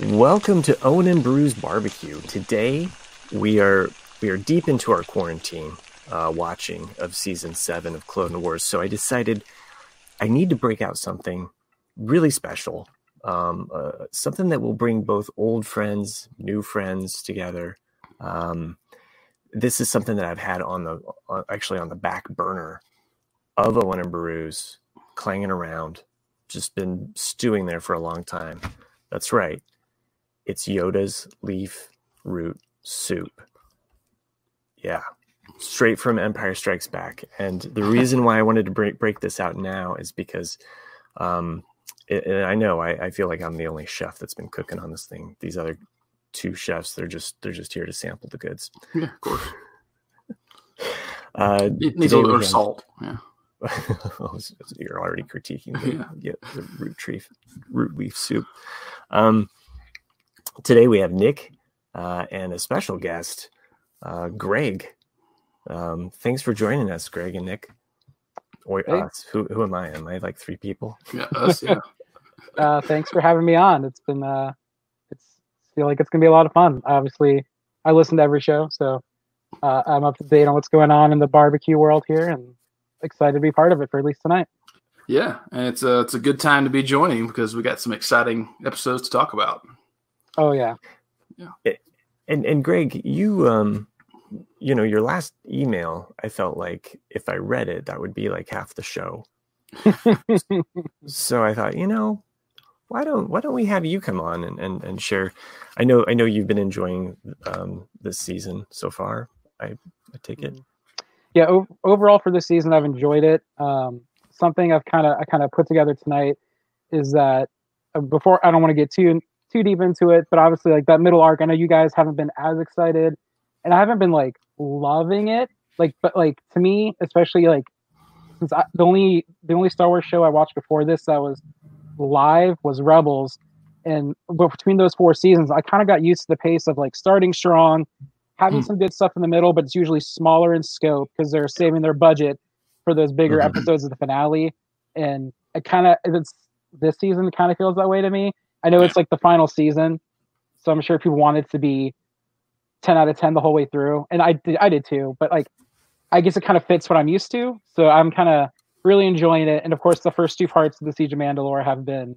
Welcome to Owen and Beru's Barbecue. Today we are we are deep into our quarantine uh, watching of season seven of Clone Wars. So I decided I need to break out something really special, um, uh, something that will bring both old friends, new friends together. Um, this is something that I've had on the actually on the back burner of Owen and Beru's, clanging around, just been stewing there for a long time. That's right. It's Yoda's leaf root soup. Yeah, straight from Empire Strikes Back. And the reason why I wanted to break break this out now is because um, it, and I know I, I, feel like I'm the only chef that's been cooking on this thing. These other two chefs, they're just they're just here to sample the goods. Yeah, of course. uh, it needs a little salt. Yeah. Oh, you're already critiquing the, yeah. the root tree root leaf soup. Um, today we have Nick uh, and a special guest, uh, Greg. Um, thanks for joining us, Greg and Nick. Or hey. us. Who, who am I? Am I like three people? Yeah, us. Yeah. uh, thanks for having me on. It's been uh, it's feel like it's gonna be a lot of fun. Obviously, I listen to every show, so uh, I'm up to date on what's going on in the barbecue world here, and excited to be part of it for at least tonight. Yeah, and it's a it's a good time to be joining because we got some exciting episodes to talk about. Oh yeah, yeah. And and Greg, you um, you know, your last email, I felt like if I read it, that would be like half the show. so I thought, you know, why don't why don't we have you come on and, and, and share? I know I know you've been enjoying um, this season so far. I, I take it. Mm-hmm yeah, o- overall for this season, I've enjoyed it. Um, something I've kind of I kind of put together tonight is that uh, before I don't want to get too too deep into it, but obviously like that middle arc, I know you guys haven't been as excited, and I haven't been like loving it. Like, but like to me, especially like since I, the only the only Star Wars show I watched before this that was live was Rebels, and but between those four seasons, I kind of got used to the pace of like starting strong, having mm. some good stuff in the middle, but it's usually smaller in scope because they're saving their budget for those bigger mm-hmm. episodes of the finale. And it kind of it's this season kind of feels that way to me. I know it's like the final season, so I'm sure people want it to be 10 out of 10 the whole way through, and I did I did too. But like, I guess it kind of fits what I'm used to, so I'm kind of really enjoying it. And of course, the first two parts of the Siege of Mandalore have been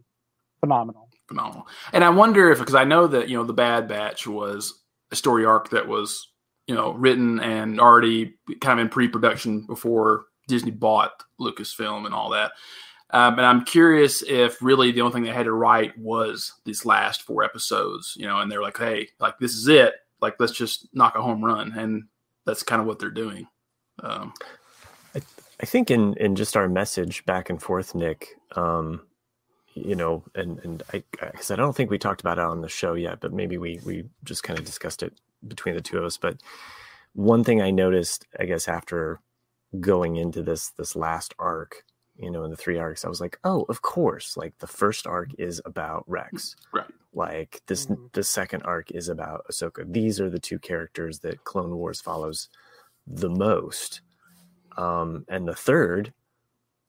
phenomenal. Phenomenal. And I wonder if because I know that you know the Bad Batch was a story arc that was you know written and already kind of in pre-production before Disney bought Lucasfilm and all that. Um, and I'm curious if really the only thing they had to write was these last four episodes, you know, and they're like, hey, like this is it. Like let's just knock a home run, and that's kind of what they're doing. Um, I, I think in in just our message back and forth, Nick, um, you know, and and I because I don't think we talked about it on the show yet, but maybe we we just kind of discussed it between the two of us. But one thing I noticed, I guess, after going into this this last arc, you know, in the three arcs, I was like, oh, of course, like the first arc is about Rex, right? Like this, mm-hmm. the second arc is about Ahsoka. These are the two characters that Clone Wars follows the most, um, and the third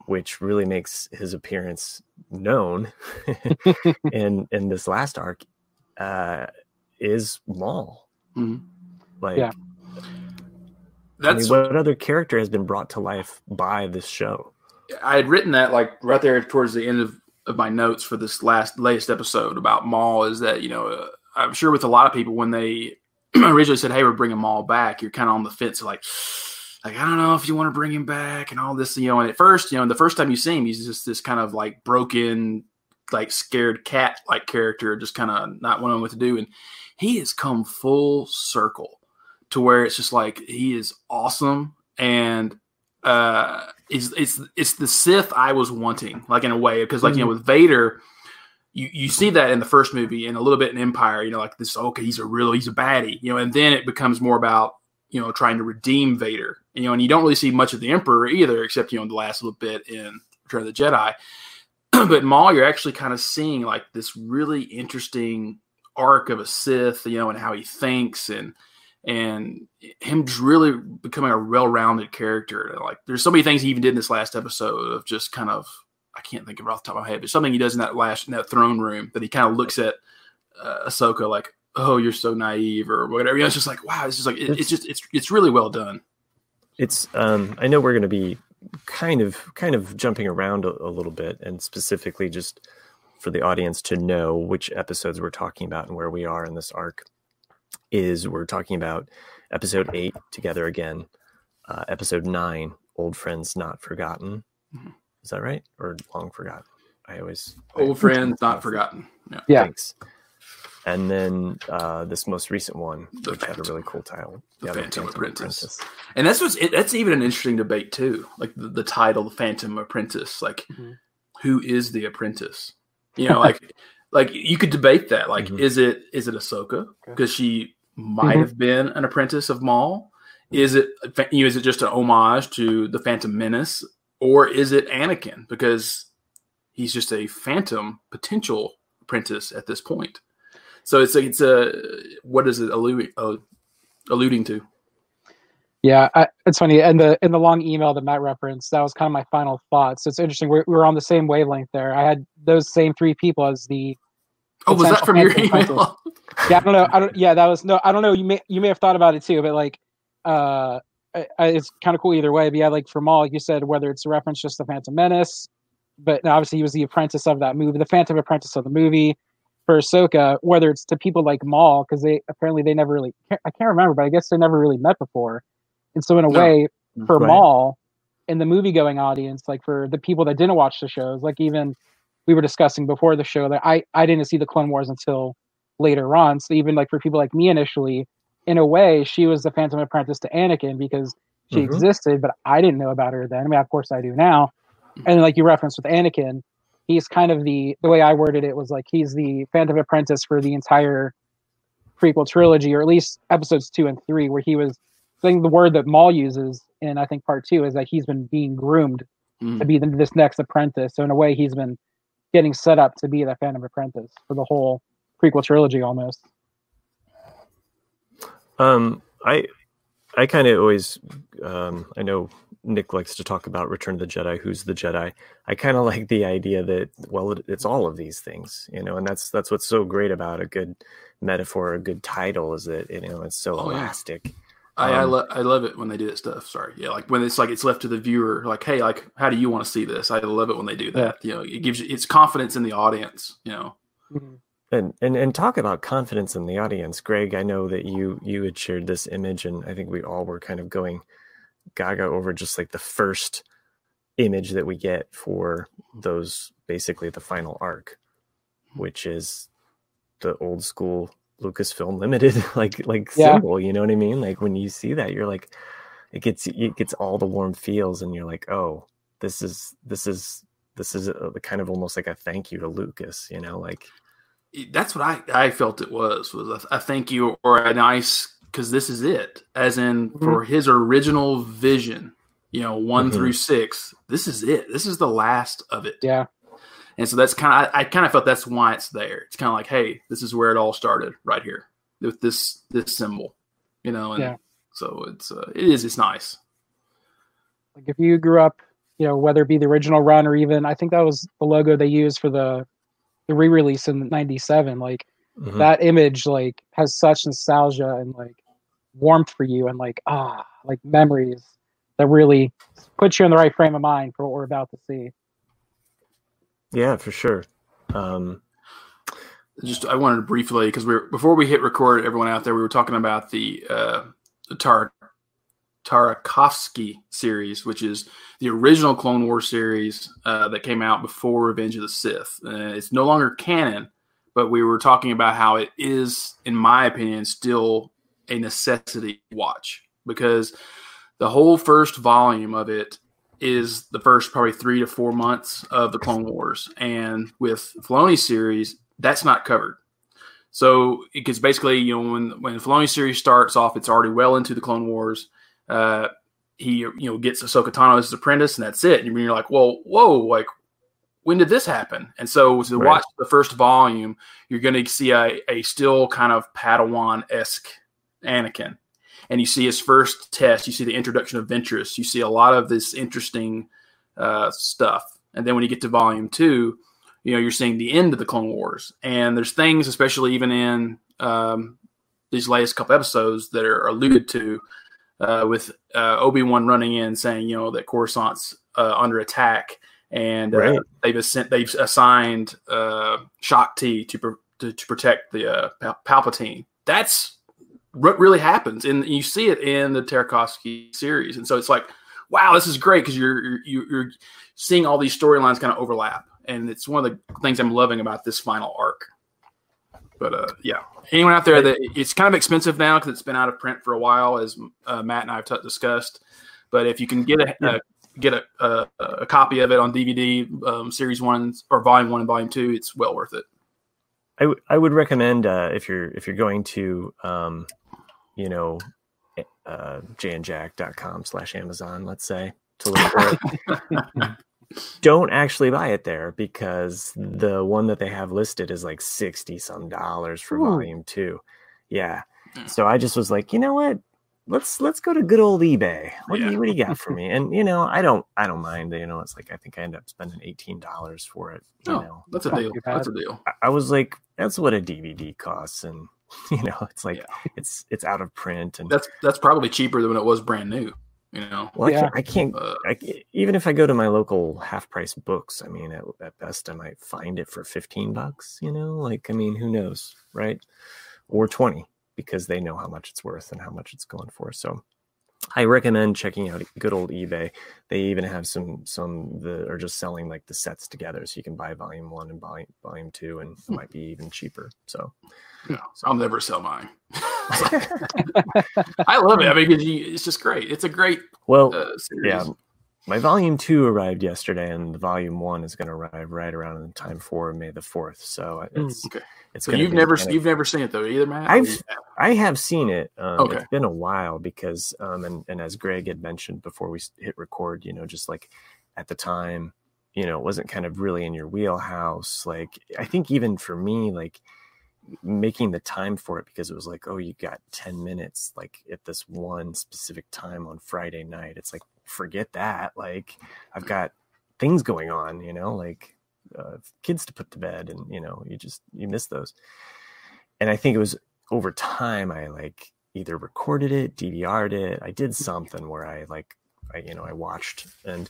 which really makes his appearance known in in this last arc uh is Maul. Mm-hmm. Like yeah. That's I mean, what other character has been brought to life by this show? I had written that like right there towards the end of, of my notes for this last latest episode about Maul is that you know uh, I'm sure with a lot of people when they originally said hey we're bringing Maul back you're kind of on the fence like like I don't know if you want to bring him back and all this, you know. And at first, you know, the first time you see him, he's just this kind of like broken, like scared cat like character, just kind of not knowing what to do. And he has come full circle to where it's just like he is awesome and uh it's it's it's the Sith I was wanting, like in a way, because like mm-hmm. you know mm-hmm. with Vader, you you see that in the first movie and a little bit in Empire, you know, like this okay, he's a real he's a baddie, you know, and then it becomes more about you know trying to redeem Vader you know, and you don't really see much of the Emperor either, except you know in the last little bit in Return of the Jedi. but Maul, you're actually kind of seeing like this really interesting arc of a Sith, you know, and how he thinks and and him really becoming a well-rounded character. Like there's so many things he even did in this last episode of just kind of I can't think of it off the top of my head, but something he does in that last in that throne room that he kind of looks at uh, Ahsoka like, "Oh, you're so naive" or whatever. You know, it's just like, wow, it's just like it, it's just it's it's really well done. It's um, I know we're going to be kind of kind of jumping around a, a little bit, and specifically just for the audience to know which episodes we're talking about and where we are in this arc. Is we're talking about episode eight, Together Again, uh, episode nine, Old Friends Not Forgotten. Mhm. Is that right? Or Long Forgotten? I always Old friends not forgotten. Yeah. Yeah. Thanks. And then uh, this most recent one, The which had a really cool title. The Yeah, Phantom Apprentice. And that's what's it, that's even an interesting debate too. Like the, the title, the Phantom Apprentice. Like, Mhm. who is the apprentice? You know, like like you could debate that. Like, Mhm. is it is it Ahsoka because she might Mhm. have been an apprentice of Maul? Is it you know, is it just an homage to the Phantom Menace, or is it Anakin because he's just a Phantom potential apprentice at this point? So it's like it's a what is it alluding uh, alluding to? Yeah, I, it's funny. And the in the long email that Matt referenced, that was kind of my final thoughts. So it's interesting. We're, we're on the same wavelength there. I had those same three people as the. Oh, was that from your Phantom email? Yeah, I don't know. I don't. Yeah, that was no. I don't know. You may you may have thought about it too, but like, uh, I, I, it's kind of cool either way. But yeah, like for Maul, like you said, whether it's a reference just to Phantom Menace, but obviously he was the apprentice of that movie, the Phantom Apprentice of the movie. For Ahsoka, whether it's to people like Maul, because they apparently they never really, I can't remember, but I guess they never really met before. And so in a No. way, for Right. Maul, in the movie going audience, like for the people that didn't watch the shows, like even we were discussing before the show that I I didn't see the Clone Wars until later on. So even like for people like me initially, in a way, she was the Phantom Apprentice to Anakin because she Mhm. existed, but I didn't know about her then. I mean, of course I do now. And like you referenced with Anakin, he's kind of the the way I worded it was like he's the Phantom Apprentice for the entire prequel trilogy, or at least episodes two and three, where he was. I think the word that Maul uses in I think part two is that he's been being groomed Mm. to be the, this next apprentice. So in a way, he's been getting set up to be the Phantom Apprentice for the whole prequel trilogy almost. Um, I I kind of always um, I know Nick likes to talk about Return of the Jedi. Who's the Jedi? I kind of like the idea that well, it, it's all of these things, you know, and that's that's what's so great about a good metaphor, a good title, is that you know it's so Oh, yeah. Elastic. I I, Um, lo- I love it when they do that stuff. Sorry, yeah, like when it's like it's left to the viewer. Like, hey, like how do you want to see this? I love it when they do that. You know, it gives you it's confidence in the audience. You know, And, and and talk about confidence in the audience, Greg. I know that you you had shared this image, and I think we all were kind of going gaga over just like the first image that we get for those basically the final arc, which is the old school Lucasfilm Limited like like Yeah. symbol. You know what I mean? Like when you see that, you're like, it gets it gets all the warm feels, and you're like, oh, this is this is this is a, kind of almost like a thank you to Lucas. You know, like. That's what I I felt it was was a, a thank you or a nice because this is it. As in for his original vision, you know, one Mhm. through six. This is it. This is the last of it. Yeah. And so that's kind of I, I kind of felt that's why it's there. It's kind of like, hey, this is where it all started, right here with this this symbol, you know. And Yeah. so it's uh, it is it's nice. Like if you grew up, you know, whether it be the original run or even I think that was the logo they used for the the re-release in '97. Like Mhm. that image, like has such nostalgia and like warmth for you, and like ah, like memories that really put you in the right frame of mind for what we're about to see. Yeah, for sure. Um, Just I wanted to briefly because we are before we hit record, everyone out there, we were talking about the uh, the Tar Tartakovsky series, which is the original Clone War series uh, that came out before Revenge of the Sith. Uh, it's no longer canon, but we were talking about how it is, in my opinion, still a necessity watch because the whole first volume of it is the first probably three to four months of the Clone Wars, and with Filoni's series, that's not covered. So it because basically, you know, when when Filoni's series starts off, it's already well into the Clone Wars. Uh, he you know gets Ahsoka Tano as his apprentice, and that's it. And you're like, well, whoa, like when did this happen? And so to Right. watch the first volume, you're going to see a, a still kind of Padawan esque Anakin, and you see his first test. You see the introduction of Ventress. You see a lot of this interesting uh, stuff. And then when you get to volume two, you know you're seeing the end of the Clone Wars, and there's things, especially even in um, these latest couple episodes, that are alluded to uh, with uh, Obi Wan running in saying, you know, that Coruscant's uh, under attack, and uh, Right. they've assen- they've assigned uh, Shaak Ti to, to to protect the uh, Pal- Palpatine. That's what really happens, and you see it in the Tartakovsky series, and so it's like, wow, this is great because you're you're you're seeing all these storylines kind of overlap, and it's one of the things I'm loving about this final arc. But uh, yeah, anyone out there that it's kind of expensive now because it's been out of print for a while, as uh, Matt and I have t- discussed. But if you can get a, Yeah. uh, get a, a a copy of it on DVD, um, series one or volume one and volume two, it's well worth it. I, w- I would recommend uh, if you're if you're going to um, you know uh, jayandjack.com slash Amazon, let's say to look for it. Don't actually buy it there because the one that they have listed is like sixty some dollars for Ooh. volume two. Yeah. Hmm. So I just was like, you know what? Let's let's go to good old eBay. What do you what do you got for me? And you know, I don't I don't mind. You know, it's like I think I end up spending eighteen dollars for it. You Oh, know, that's a deal. That's a deal. I- I was like, that's what a DVD costs, and you know, it's like Yeah. it's it's out of print, and That's that's probably cheaper than when it was brand new. You know, well, I can't, I can't uh, I, even if I go to my local half price books, I mean, at, at best, I might find it for fifteen bucks. You know, like I mean, who knows, right? Or twenty because they know how much it's worth and how much it's going for. So. I recommend checking out good old eBay. They even have some some that are just selling like the sets together, so you can buy volume one and volume volume two, and it might be even cheaper. So yeah, I'll never sell mine. I love it. I mean, it's just great. It's a great well, uh, series. yeah my volume two arrived yesterday and the volume one is going to arrive right around in time for may the 4th so it's Okay. it's So you've never you've never seen it though either, Matt. I've- i have seen it um, Okay. it's been a while because um, and, and as greg had mentioned before we hit record you know just like at the time you know it wasn't kind of really in your wheelhouse like i think even for me like making the time for it because it was like oh you got 10 minutes like at this one specific time on friday night it's like forget that like i've got things going on you know like uh, kids to put to bed and you know you just you miss those. And i think it was over time i like either recorded it dvr'd it. I did something where i like i you know i watched and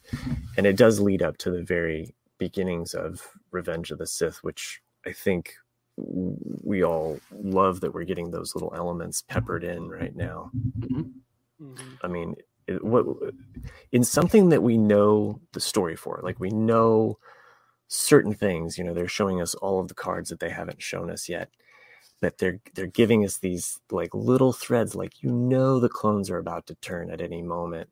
and it does lead up to the very beginnings of revenge of the sith which i think we all love that we're getting those little elements peppered in right now. Mhm. I mean, it, what in something that we know the story for, like we know certain things. You know, they're showing us all of the cards that they haven't shown us yet. That they're they're giving us these like little threads, like you know the clones are about to turn at any moment,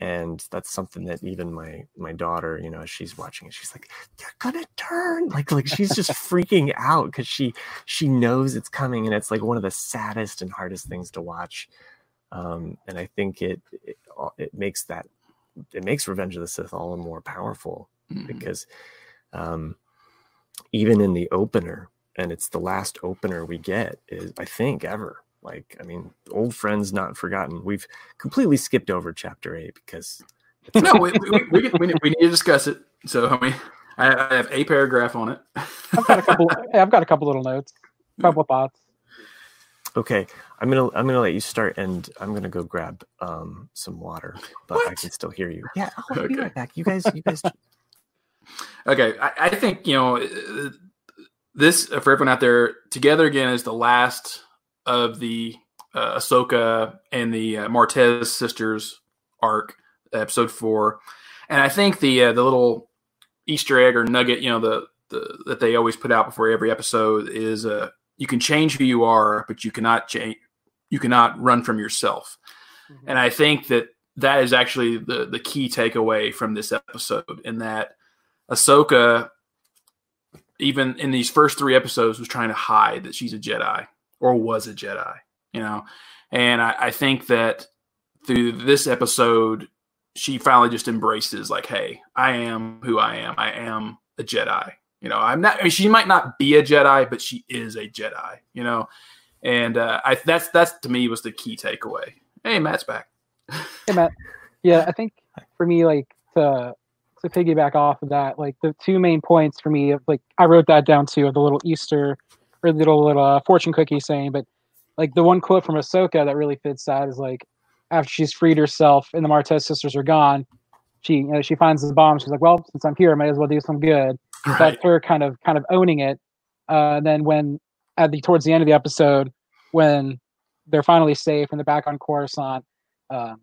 and that's something that even my my daughter, you know, she's watching it, she's like, they're gonna turn, like like she's just freaking out because she she knows it's coming, and it's like one of the saddest and hardest things to watch um, and I think it, it it makes that it makes Revenge of the Sith all the more powerful Mhm. because um, even in the opener, and it's the last opener we get is I think ever. Like I mean, old friends not forgotten. We've completely skipped over chapter eight because no, we, we, we, we, need- we need to discuss it. So I mean, I, I have a paragraph on it. I've got a couple. I've got a couple little notes, a couple thoughts. Okay. I'm gonna I'm gonna let you start, and I'm gonna go grab um, some water, but I can still hear you. Yeah, I'll be Okay. right back. You guys, you guys. Okay, I, I think you know uh, this uh, for everyone out there. Together again is the last of the uh, Ahsoka and the uh, Martez sisters arc, episode four, and I think the uh, the little Easter egg or nugget, you know, the, the that they always put out before every episode is uh, you can change who you are, but you cannot change. You cannot run from yourself. Mm-hmm. And I think that that is actually the the key takeaway from this episode, in that Ahsoka, even in these first three episodes, was trying to hide that she's a Jedi or was a Jedi, you know. And I, I think that through this episode, she finally just embraces, like, "Hey, I am who I am. I am a Jedi." You know, I'm not. I mean, she might not be a Jedi, but she is a Jedi. You know, and uh, I that's that's to me was the key takeaway. Hey, Matt's back. Hey Matt. Yeah, I think for me, like to to piggyback off of that, like the two main points for me, like I wrote that down too, of the little Easter or little little uh, fortune cookie saying, but like the one quote from Ahsoka that really fits that is like after she's freed herself and the Martez sisters are gone, she you know, she finds the bomb. She's like, well, since I'm here, I might as well do some good. Right. That's her kind of kind of owning it. Uh, and then when at the towards the end of the episode, when they're finally safe and they're back on Coruscant, uh,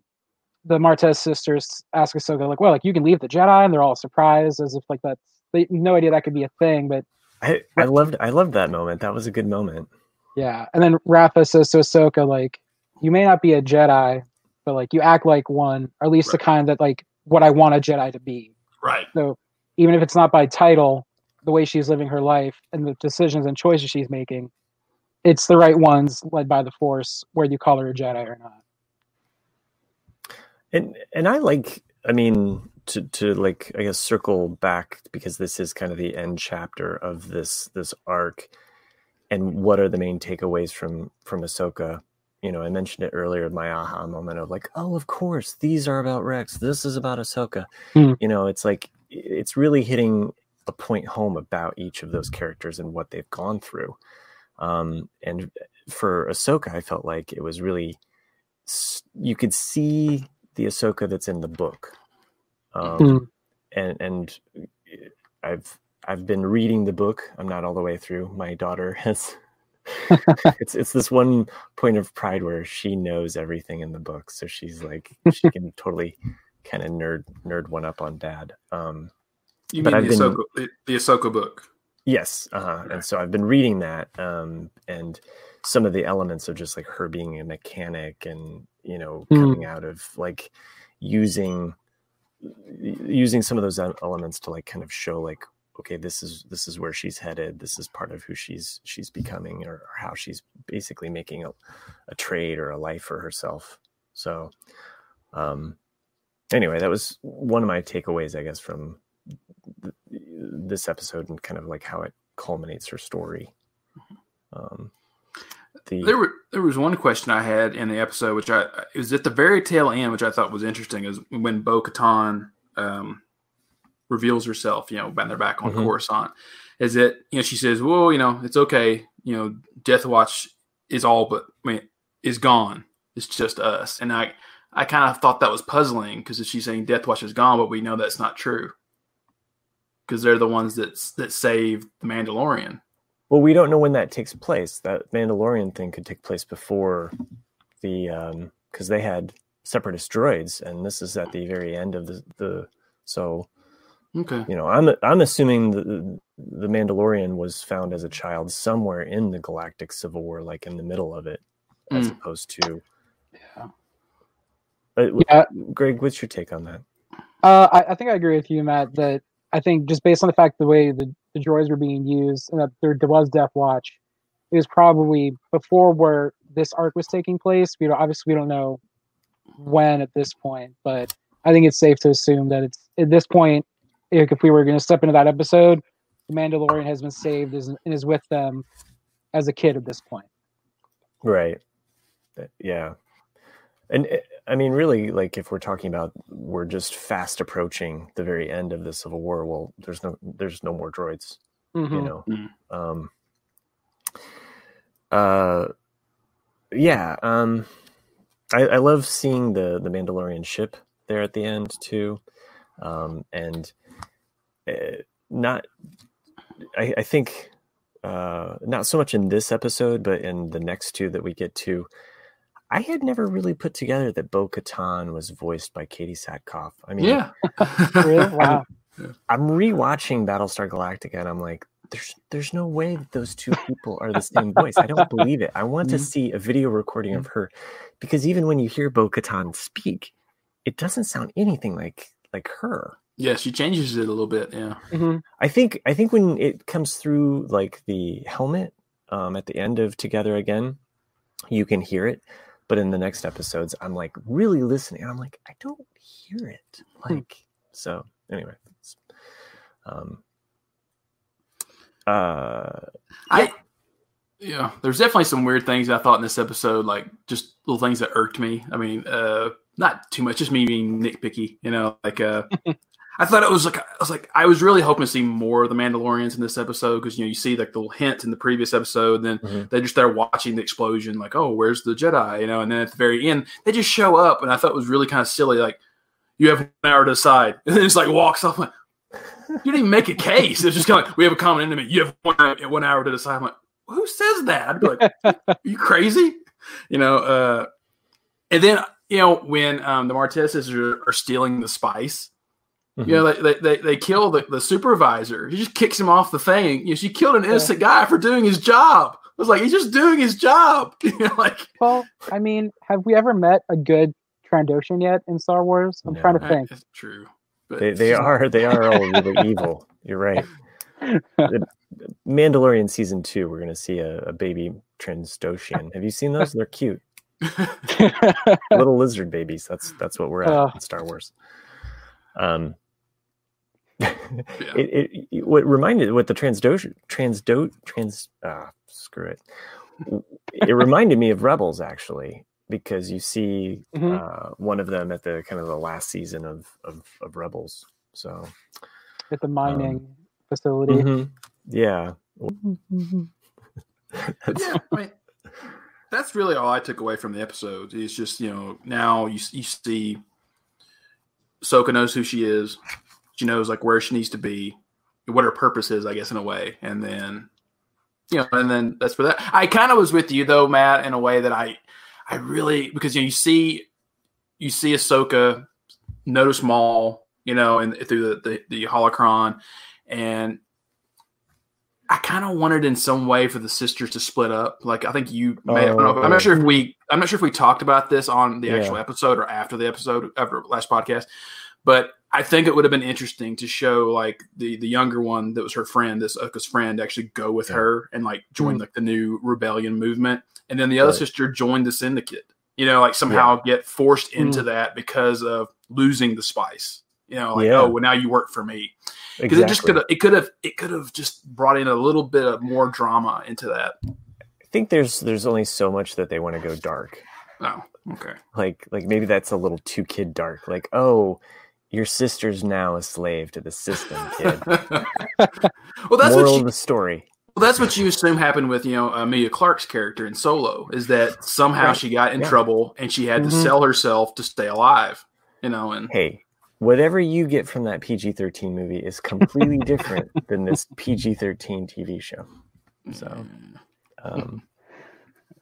the Martez sisters ask Ahsoka like, "Well, like you can leave the Jedi," and they're all surprised as if like that's they no idea that could be a thing. But I, I loved I loved that moment. That was a good moment. yeah, and then Rafa says to Ahsoka like, "You may not be a Jedi, but like you act like one, or at least the kind that like what I want a Jedi to be." Right. So even if it's not by title, the way she's living her life and the decisions and choices she's making, it's the right ones led by the Force, whether you call her a Jedi or not. And and I like I mean to to like I guess circle back because this is kind of the end chapter of this this arc and what are the main takeaways from from Ahsoka? You know, I mentioned it earlier, my aha moment of like, oh, of course, these are about Rex. This is about Ahsoka. Hmm. You know, it's like it's really hitting a point home about each of those characters and what they've gone through. Um, and for Ahsoka, I felt like it was really you could see the Ahsoka that's in the book. Um, Hmm. and and I've I've been reading the book. I'm not all the way through. My daughter has. it's it's this one point of pride where she knows everything in the book, so she's like she can totally kind of nerd nerd one up on dad. Um, You But mean I've the, been- Ahsoka, the, the Ahsoka book? Yes, uh-huh and so I've been reading that, um, and some of the elements of just like her being a mechanic, and you know, Mm. coming out of like using using some of those elements to like kind of show like, okay, this is this is where she's headed. This is part of who she's she's becoming, or, or how she's basically making a, a trade or a life for herself. So, um, anyway, that was one of my takeaways, I guess, from th- this episode and kind of like how it culminates her story. Um, the There were there was one question I had in the episode, which I it was at the very tail end, which I thought was interesting, is when Bo Katan um, reveals herself, you know, when they're back on Mhm. Coruscant. Is that you know she says, "Well, you know, it's okay. You know, Death Watch is all but I mean is gone. It's just us." And I I kind of thought that was puzzling because she's saying Death Watch is gone, but we know that's not true because they're the ones that that saved the Mandalorian. well, we don't know when that takes place. That Mandalorian thing could take place before the because they had separatist droids, and this is at the very end of the the so Okay. you know i'm i'm assuming the the mandalorian was found as a child somewhere in the galactic civil war like in the middle of it as Mm. opposed to Yeah. But Yeah. greg what's your take on that Uh, I, I think I agree with you, Matt. That I think just based on the fact the way the, the droids were being used, and that there, was Death Watch, it was probably before where this arc was taking place. We don't, obviously we don't know when at this point, but I think it's safe to assume that it's at this point. If, if we were going to step into that episode, the Mandalorian has been saved and is with them as a kid at this point. right Uh, yeah and uh, i mean really like if we're talking about we're just fast approaching the very end of the civil war well there's no there's no more droids you Mhm. know Mm. um uh yeah um I, I love seeing the the mandalorian ship there at the end too um and uh, not I, I think uh not so much in this episode but in the next two that we get to i had never really put together that bo katan was voiced by katee sackhoff i mean Yeah. Really? Wow. I'm rewatching Battlestar Galactica and I'm like, there's there's no way that those two people are the same voice. I don't believe it. I want to Mhm. see a video recording of her because even when you hear Bo Katan speak, it doesn't sound anything like like her. Yeah, she changes it a little bit. Yeah. Mhm. I think I think when it comes through like the helmet um, at the end of Together Again, you can hear it. But in the next episodes, I'm like really listening. And I'm like, I don't hear it. Like so. Anyway, um, uh, I yeah, there's definitely some weird things I thought in this episode, like just little things that irked me. I mean, uh, not too much, just me being nitpicky. You know, like uh, I thought it was like I was like I was really hoping to see more of the Mandalorians in this episode because you know you see like the little hint in the previous episode, then Mhm. they just there watching the explosion, like oh where's the Jedi, you know, and then at the very end they just show up, and I thought it was really kind of silly, like you have an hour to decide, and then it's like walks off, like you didn't even make a case. It's just kind of like we have a common enemy, you have one one hour to decide. I'm like who says that? I'd be like, are you crazy? You know, uh, and then you know when um, the Martezes are, are stealing the spice. Mhm. You know, they, they, they, they kill the, the supervisor. He just kicks him off the thing. You know, she killed an innocent guy for doing his job. I was like, he's just doing his job. You know, like, Well, I mean, have we ever met a good Trandoshan yet in Star Wars? I'm No. trying to think. that's true. But They, they are they are all really evil. You're right. The Mandalorian season two, we're gonna see a, a baby Trandoshan. Have you seen those? They're cute, little lizard babies. That's that's what we're at Oh. in Star Wars. Um, Yeah. it, it, it what reminded what the transdo transdo trans ah screw it. It reminded me of Rebels actually because you see Mhm. uh, one of them at the kind of the last season of of, of Rebels. So At the mining facility. mhm. yeah, But yeah, I mean, that's really all I took away from the episode. Is just you know now you you see, Soka knows who she is. She knows like where she needs to be, what her purpose is, I guess, in a way. And then, you know, and then that's for that. I kind of was with you though, Matt, in a way that I, I really because you know you see, you see Ahsoka notice Maul, you know, and through the the, the holocron, and I kind of wanted in some way for the sisters to split up. Like I think you may. I I'm not sure if oh, we. I'm not sure if we talked about this on the Yeah. actual episode or after the episode after last podcast, but I think it would have been interesting to show like the the younger one that was her friend, this Oka's friend, actually go with Yeah. her and like join Hmm. like the new rebellion movement, and then the other Right. sister joined the syndicate. You know, like somehow get forced into that because of losing the spice. You know, like Yeah. oh, well now you work for me because exactly. it just could have it could have it could have just brought in a little bit of more drama into that. I think there's there's only so much that they want to go dark. Oh, okay. Like like maybe that's a little too kid dark. Like oh, your sister's now a slave to the system, kid. well, that's Moral what of you, the story. well, that's what you assume happened with you know Emilia Clarke's character in Solo is that somehow Right. she got in Yeah. trouble and she had to Mhm. sell herself to stay alive. You know, and Hey, whatever you get from that PG-13 movie is completely different than this PG-13 TV show. So, um,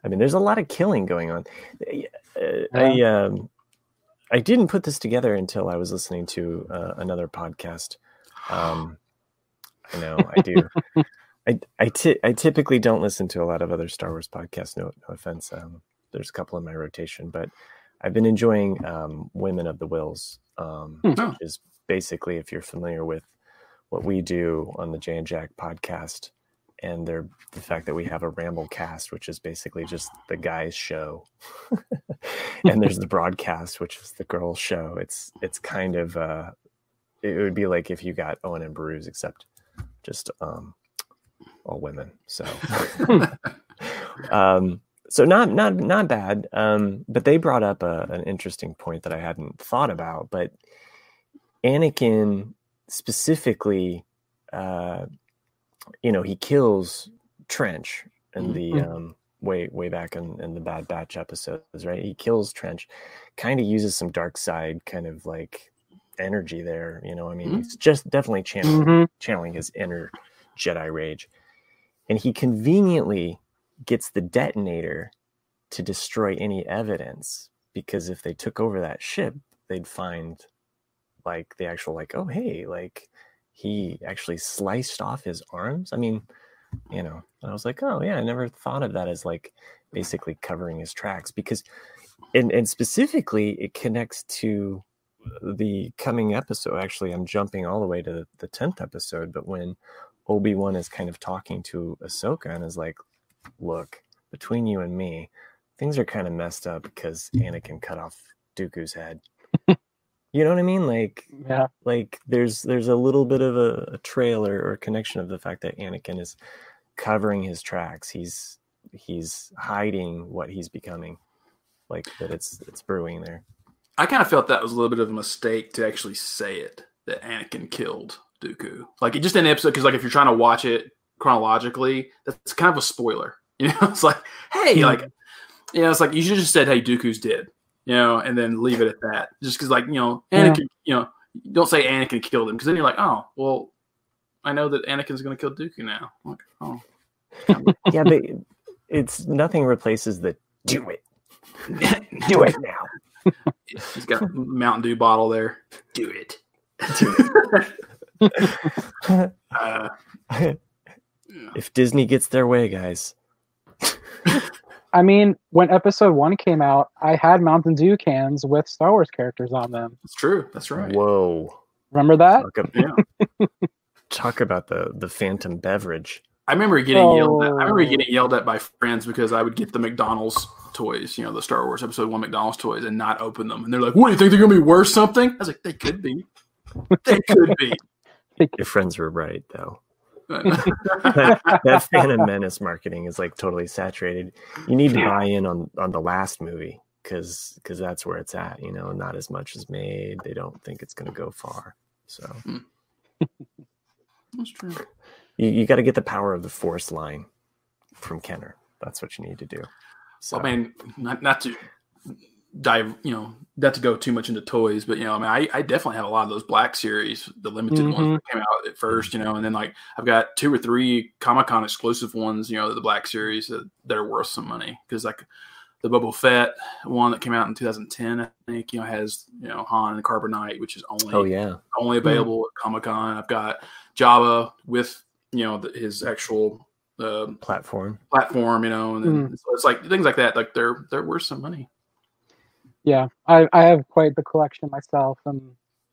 I mean, there's a lot of killing going on. Uh, I um, I didn't put this together until I was listening to uh, another podcast. Um, I know I do. I I, typically don't listen to a lot of other Star Wars podcasts. No, no offense. Um, there's a couple in my rotation, but I've been enjoying um, Women of the Wills, um, Hmm. Oh. which is basically, if you're familiar with what we do on the Jay and Jack podcast, and the fact that we have a ramble cast, which is basically just the guys' show, and there's the broadcast, which is the girls' show. It's it's kind of uh, it would be like if you got Owen and Beru's, except just um, all women. So, um, so not not not bad. Um, but they brought up a, an interesting point that I hadn't thought about. But Anakin specifically, uh, you know, he kills Trench in the Mhm. um, way way back in, in the Bad Batch episodes, right? He kills Trench, kind of uses some dark side kind of like energy there. You know, I mean, Mhm. he's just definitely channeling Mhm. channeling his inner Jedi rage. And he conveniently gets the detonator to destroy any evidence because if they took over that ship, they'd find like the actual like, oh hey, like he actually sliced off his arms. I mean, you know, I was like, oh yeah, I never thought of that as like basically covering his tracks because and and specifically it connects to the coming episode. Actually, I'm jumping all the way to the tenth episode, but when Obi Wan is kind of talking to Ahsoka and is like, "Look, between you and me, things are kind of messed up because Anakin cut off Dooku's head." You know what I mean? Like, Yeah. like there's there's a little bit of a, a trail or, or connection of the fact that Anakin is covering his tracks. He's he's hiding what he's becoming. Like that it's it's brewing there. I kind of felt that was a little bit of a mistake to actually say it. that Anakin killed Dooku. Like it just an episode because like if you're trying to watch it chronologically, that's kind of a spoiler. You know, it's like, hey, like, you know, it's like you should have just said, hey, Dooku's dead. You know, and then leave it at that. Just because, like, you know, Yeah. Anakin, you know, don't say Anakin killed him because then you're like, oh, well, I know that Anakin's going to kill Dooku now. Like, oh, Yeah, but it's nothing replaces the do it. Do it now. he's got a Mountain Dew bottle there. Do it. Uh, if Disney gets their way, guys. I mean, when episode one came out, I had Mountain Dew cans with Star Wars characters on them. that's true. That's right. Whoa. Remember that? Talk, ab- Yeah. talk about the the phantom beverage. I remember getting yelled at. I remember Oh. getting yelled at by friends because I would get the McDonald's toys, you know, the Star Wars Episode One McDonald's toys, and not open them. And they're like, "What do you think they're gonna be worth something?" I was like, "They could be. They could be." Your friends were right, though. That, that Phantom Menace marketing is like totally saturated. You need to buy in on on the last movie because because that's where it's at. You know, not as much is made. They don't think it's going to go far. So hmm. That's true. you, you got to get the power of the Force line from Kenner. That's what you need to do. So I mean, not not to dive, you know, not to go too much into toys, but you know, I mean, I, I definitely have a lot of those Black Series, the limited ones Mhm. that came out at first, you know, and then like I've got two or three Comic Con exclusive ones, you know, the Black Series that, that are worth some money because like the Boba Fett one that came out in 2010, I think, you know, has you know Han and Carbonite, which is only oh yeah, only available at Comic Con. I've got Jabba with you know the, his actual. Uh, platform. platform, you know, and then, so it's like things like that. Like they're they're worth some money. Yeah, I, I have quite the collection myself, and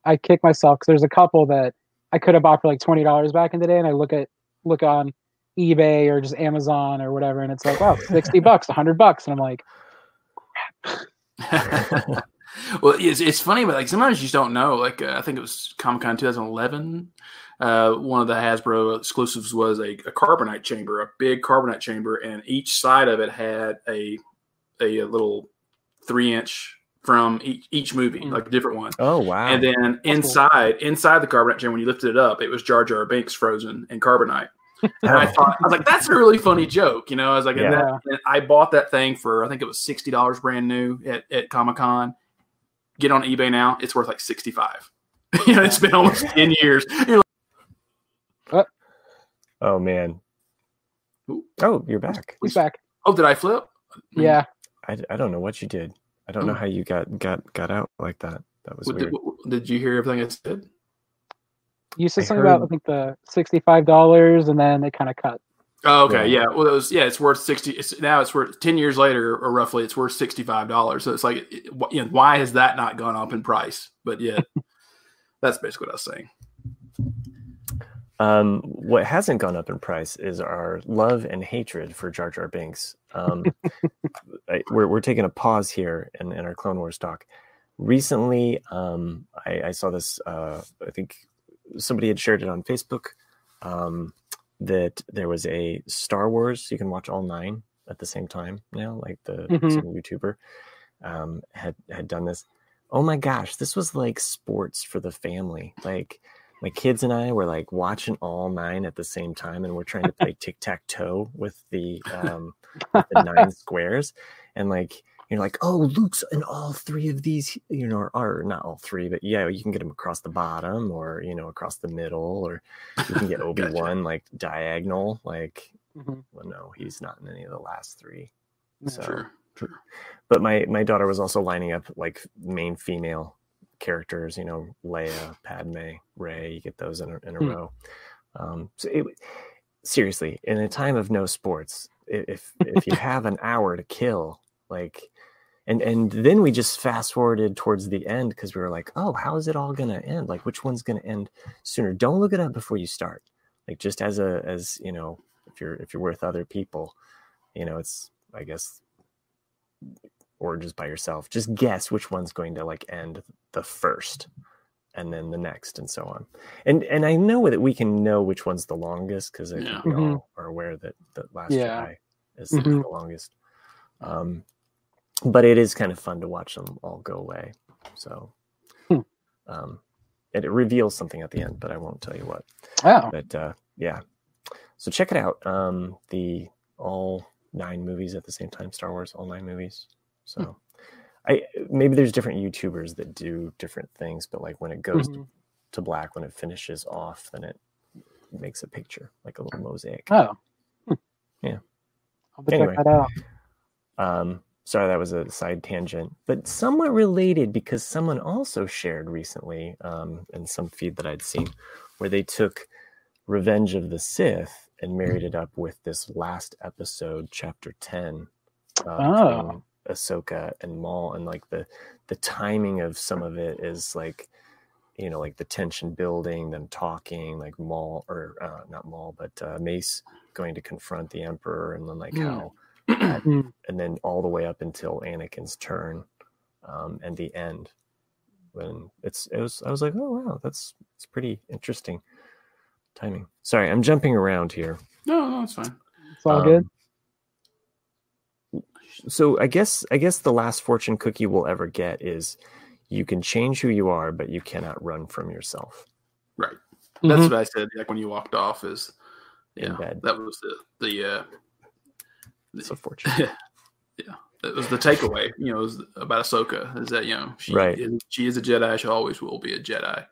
I kick myself because there's a couple that I could have bought for like twenty dollars back in the day, and I look at look on eBay or just Amazon or whatever, and it's like, wow, sixty bucks, hundred bucks, and I'm like, well, it's, it's funny, but like sometimes you just don't know. Like uh, I think it was Comic Con 2011. Uh, one of the Hasbro exclusives was a, a carbonite chamber, a big carbonite chamber, and each side of it had a a, little three inch from each, each movie, Mm. like a different one. Oh wow. And then inside inside the carbonite chamber, when you lifted it up, it was Jar Jar Binks frozen in carbonite. And I thought, I was like, that's a really funny joke. You know, I was like, and that, and I bought that thing for, I think it was $60 brand new at, at Comic Con. Get on eBay now, it's worth like 65 You know, it's been almost 10 years. You're like, oh man. Ooh. Oh, you're back. he's back. oh, did I flip? Yeah, I, I don't know what you did. I don't know Oh. how you got got got out like that. That was What weird. Did, what- did you hear everything I said? you said I something about heard- I think the sixty-five dollars, and then they kind of cut. Oh, okay. Yeah. Yeah. Well, it was, yeah, it's worth 60. It's, now it's worth 10 years later, or roughly, it's worth $65. So it's like, it- you know, why has that not gone up in price? But yeah, that's basically what I was saying. Um, what hasn't gone up in price is our love and hatred for Jar Jar Binks. Um, I, we're we're taking a pause here in, in our Clone Wars talk. Recently, um, I, I saw this. Uh, I think somebody had shared it on Facebook. Um, that there was a Star Wars. You can watch all nine at the same time now. Like the Mhm. YouTuber um, had had done this. Oh my gosh, this was like sports for the family. Like my kids and I were like watching all nine at the same time, and we're trying to play tic tac toe with the um, with the nine squares, and like you're like, oh, Luke's in all three of these, you know, or, or not all three, but yeah, you can get him across the bottom, or you know, across the middle, or you can get Obi Wan like diagonal. Like, Mhm. well, no, he's not in any of the last three. So, Sure. sure. but my my daughter was also lining up like main female characters you know leia padme rey you get those in a, in a Hmm. row. Um so it seriously in a time of no sports if if you have an hour to kill like and and then we just fast forwarded towards the end because we were like oh how is it all gonna end? Like which one's gonna end sooner? Don't look it up before you start. Like just as a as you know if you're if you're with other people you know it's i guess or just by yourself just guess which one's going to like end the first and then the next and so on and and i know that we can know which one's the longest because i Yeah. think we Mhm. all are aware that the last Yeah. jedi is Mhm. the longest um but it is kind of fun to watch them all go away so Hmm. um it reveals something at the end, but I won't tell you what. Oh, But uh, yeah, so check it out. Um, the all nine movies at the same time, Star Wars, all nine movies. So, I maybe there's different YouTubers that do different things, but like when it goes Mhm. to black, when it finishes off, then it makes a picture like a little mosaic. oh, Hmm. Yeah. I'll Anyway. check that out. Um, sorry, that was a side tangent, but somewhat related because someone also shared recently um, in some feed that I'd seen where they took Revenge of the Sith and married it up with this last episode, chapter 10, uh, Oh. Between Ahsoka and Maul. And like the, the timing of some of it is like, you know, like the tension building, them talking, like Maul, or uh, not Maul, but uh, Mace going to confront the Emperor, and then like how Mm. and then all the way up until Anakin's turn um, and the end. When it's it was I was like, oh wow, that's it's pretty interesting timing. Sorry, I'm jumping around here. No, no, it's fine. It's all Um, good. So I guess I guess the last fortune cookie we'll ever get is you can change who you are, but you cannot run from yourself. Right. That's Mhm. what I said. Like when you walked off, is In yeah, bed. that was the the uh, It's a fortune. yeah, that was the takeaway. You know, is about Ahsoka is that you know she Right. is, she is a Jedi. She always will be a Jedi.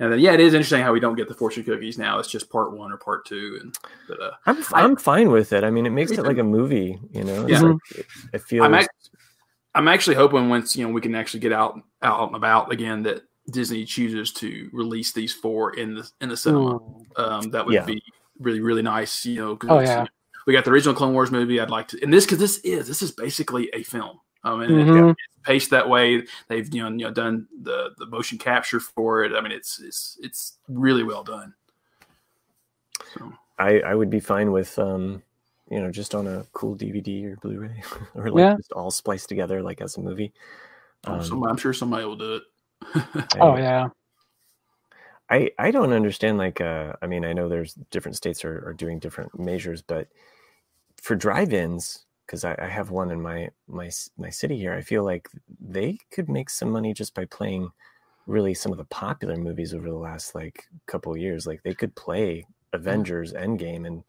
And then yeah, it is interesting how we don't get the fortune cookies now. It's just part one or part two, and but uh, I'm I- I'm fine with it. I mean, it makes it like a movie. You know, Yeah. like, it, it feels. I'm, ac- I'm actually hoping once you know we can actually get out out and about again that Disney chooses to release these four in the in the cinema. Ooh. Um, that would Yeah. be really really nice. You know, 'cause, Oh, you yeah. know, we got the original Clone Wars movie. I'd like to, and this because this is this is basically a film. I mean, it- Mhm. it's paced that way. They've you know, you know done the the motion capture for it. I mean, it's it's it's really well done. So I, I would be fine with um you know just on a cool DVD or Blu-ray or like Yeah. just all spliced together like as a movie. Um, somebody, I'm sure somebody will do it. Oh yeah. I I don't understand like uh I mean I know there's different states are, are doing different measures but for drive-ins because I, I have one in my my my city here I feel like they could make some money just by playing really some of the popular movies over the last like couple of years like they could play mm. Avengers Endgame and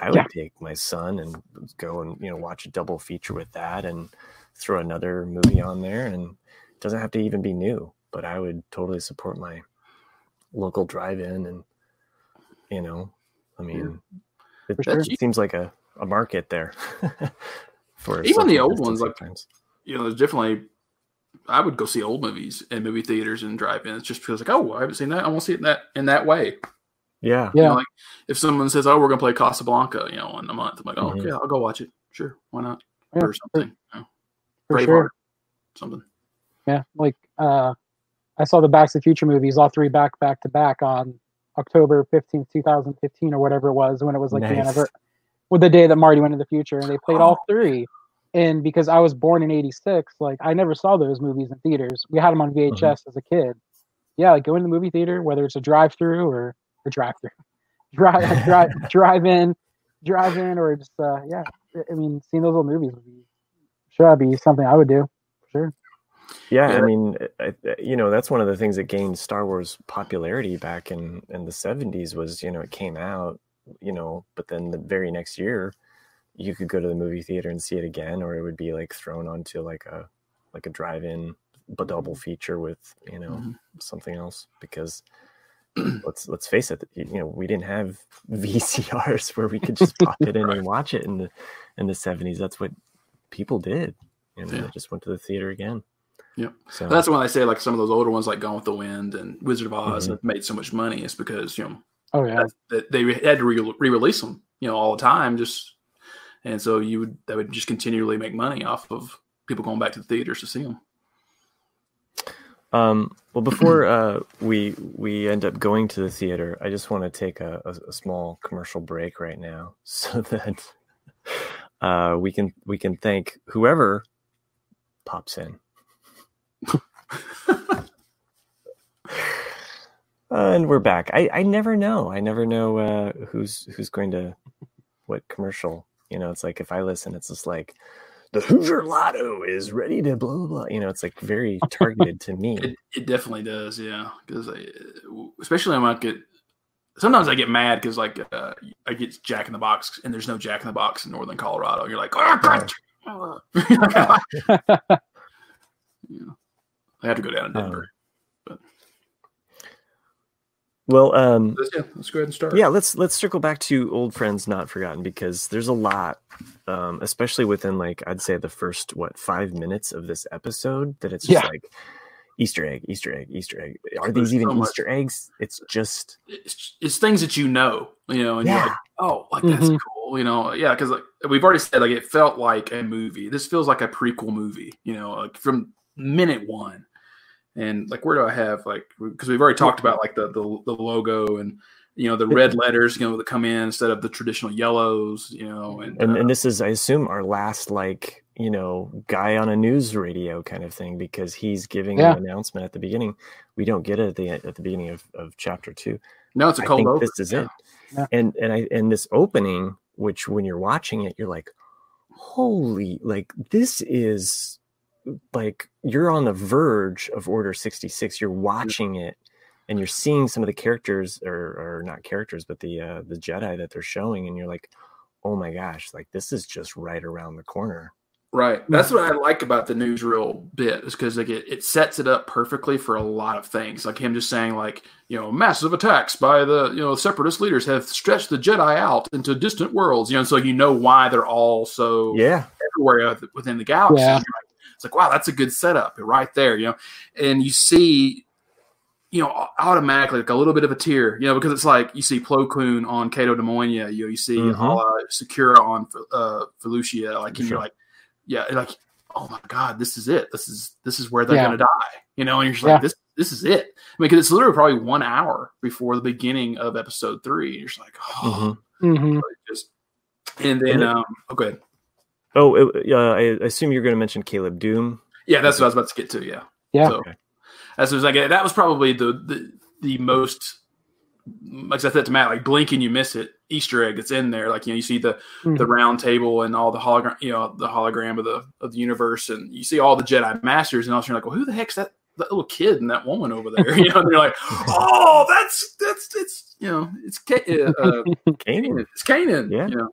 I would Yeah. take my son and go and you know watch a double feature with that and throw another movie on there and it doesn't have to even be new but I would totally support my local drive-in and you know i mean it, sure. it seems like a, a market there for Even the old distancing ones, like- times. you know, there's definitely. I would go see old movies in movie theaters and drive-ins just because, like, oh, I haven't seen that. I want to see it in that in that way. yeah You Yeah. know, like if someone says, "Oh, we're gonna play Casablanca," you know, in a month, I'm like, "Oh, Mhm. okay, I'll go watch it. Sure, why not?" Yeah, or something. You know, For Braveheart, sure. something. Yeah. Like uh I saw the Back to the Future movies, all three back back to back on October fifteenth, two thousand fifteen, or whatever it was, when it was like the anniversary with the day that Marty went to the future, and they played Oh. all three. And because I was born in '86, like I never saw those movies in theaters. We had them on VHS as a kid. Yeah, like go in the movie theater, whether it's a drive-through or a drive-through, drive drive drive in, drive in, or just uh, yeah. I mean, seeing those old movies would be sure be something I would do. For sure. yeah i mean I, I- you know that's one of the things that gained star wars popularity back in in the 70s was you know it came out you know but then the very next year you could go to the movie theater and see it again or it would be like thrown onto like a like a drive-in but double feature with you know Mhm. something else because let's let's face it you know we didn't have VCRs where we could just pop it in and watch it in the in the 70s that's what people did and Yeah. they just went to the theater again Yep. so that's when I say like some of those older ones, like Gone with the Wind and Wizard of Oz, Mhm. have made so much money. It's because you know Oh yeah. that, that they had to re- re-release them, you know, all the time. Just and so you would that would just continually make money off of people going back to the theaters to see them. Um, well, before uh, we we end up going to the theater, I just want to take a, a, a small commercial break right now, so that uh, we can we can thank whoever pops in. And we're back. I, I never know. I never know uh, who's who's going to what commercial. You know, it's like if I listen, it's just like the Hoosier Lotto is ready to blah blah blah. You know, it's like very targeted to me. It, it definitely does, yeah. Because especially I get sometimes I get mad because like uh, I get Jack in the Box and there's no Jack in the Box in Northern Colorado. You're like, oh, God. yeah. I have to go down to Denver. But well, um, let's, yeah, let's go ahead and start. Yeah, let's let's circle back to old friends not forgotten because there's a lot, um, especially within like I'd say the first what five minutes of this episode that it's just Yeah. like Easter egg, Easter egg, Easter egg. Are There's these even so. Easter eggs? It's just It's, it's things that you know, you know, and Yeah. you're like, oh, like that's Mhm. cool, you know, yeah, because like, we've already said like it felt like a movie. This feels like a prequel movie, you know, like from minute one. And like, where do I have like because we've already talked about like the, the the logo and you know the red letters, you know, that come in instead of the traditional yellows, you know, and, and uh, and this is I assume our last like you know guy on a news radio kind of thing because he's giving Yeah. an announcement at the beginning. We don't get it at the at the beginning of, of chapter two. no, it's a cold think this is yeah. it. Yeah. And and I and this opening, which when you're watching it, you're like, holy, like this is like you're on the verge of Order 66. You're mm. watching it and you're seeing some of the characters or or not characters, but the uh the Jedi that they're showing, and you're like, oh my gosh, like this is just right around the corner. Right. Mm. That's what I like about the newsreel bit is because like it, it sets it up perfectly for a lot of things. Like him just saying like, you know, massive attacks by the, you know, separatist leaders have stretched the Jedi out into distant worlds, you know, so you know why they're all so Yeah. everywhere uh, within the galaxy. Yeah. Like- It's like, wow, that's a good setup right there, you know. And you see, you know, automatically like a little bit of a tear, you know, because it's like you see Plo Koon on Cato Neimoidia, you know, you see Mhm. uh, Secura on uh, Felucia, like, and Sure. you're like, yeah, like, oh my god, this is it. This is this is where they're Yeah. gonna die, you know. And you're just Yeah. like, this this is it. I mean, because it's literally probably one hour before the beginning of episode three. And you're just like, oh, Mhm. hmm just. And then, And it- um, oh, go ahead. Oh, it, uh, I assume you're going to mention Caleb Dume. Yeah, that's what I was about to get to. Yeah. Yeah. So, Okay. as soon as I get that was probably the the, the most like I said to Matt, like blink and you miss it Easter egg that's in there. Like you know, you see the the round table and all the hologram, you know, the hologram of the of the universe, and you see all the Jedi masters, and also you're like, well, who the heck's that that little kid and that woman over there? You know, and you're like, oh, that's that's it's you know, it's Ca- uh, uh, Kanan. it's Kanan. Yeah. You know?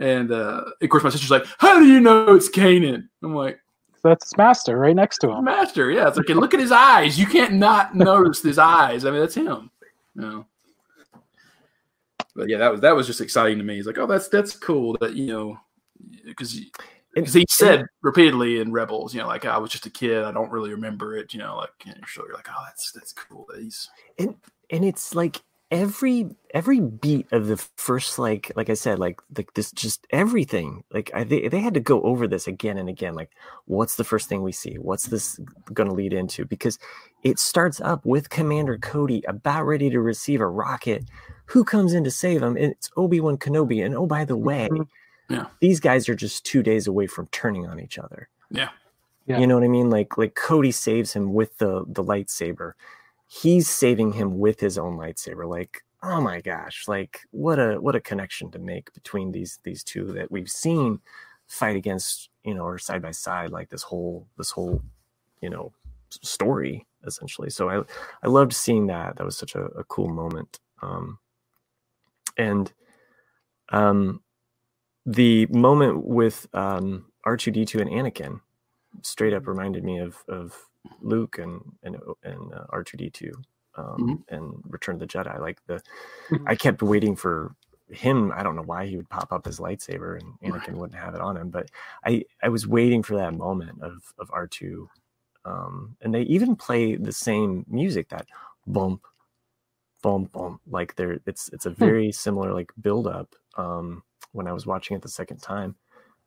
And uh, of course, my sister's like, "How do you know it's Kanan?" I'm like, that's his master right next to him. Master, yeah. It's like, look at his eyes. You can't not notice his eyes. I mean, that's him. You know. But yeah, that was that was just exciting to me. He's like, oh, that's that's cool that you know, because because he said repeatedly in Rebels, you know, like I was just a kid. I don't really remember it. You know, like you know, so you're like, oh, that's that's cool. That he's and and it's like every every beat of the first like like i said like like this just everything like I, they, they had to go over this again and again like what's the first thing we see what's this going to lead into because it starts up with commander cody about ready to receive a rocket who comes in to save him it's obi-wan kenobi and oh by the way Mhm. Yeah. these guys are just two days away from turning on each other yeah, Yeah. you know what I mean? Like like Cody saves him with the the lightsaber. He's saving him with his own lightsaber. Like, oh my gosh, like what a what a connection to make between these these two that we've seen fight against, you know, or side by side like this whole this whole, you know, story essentially. So I I loved seeing that. That was such a, a cool moment. Um and um the moment with um R2D2 and Anakin straight up reminded me of of Luke and and and uh, R2D2 um, and Return of the Jedi. Like the, Mhm. I kept waiting for him. I don't know why he would pop up his lightsaber and Anakin wouldn't have it on him, but I I was waiting for that moment of of R2. Um, and they even play the same music that bump, bump, bump. Like there, it's it's a very similar like build up. Um, when I was watching it the second time,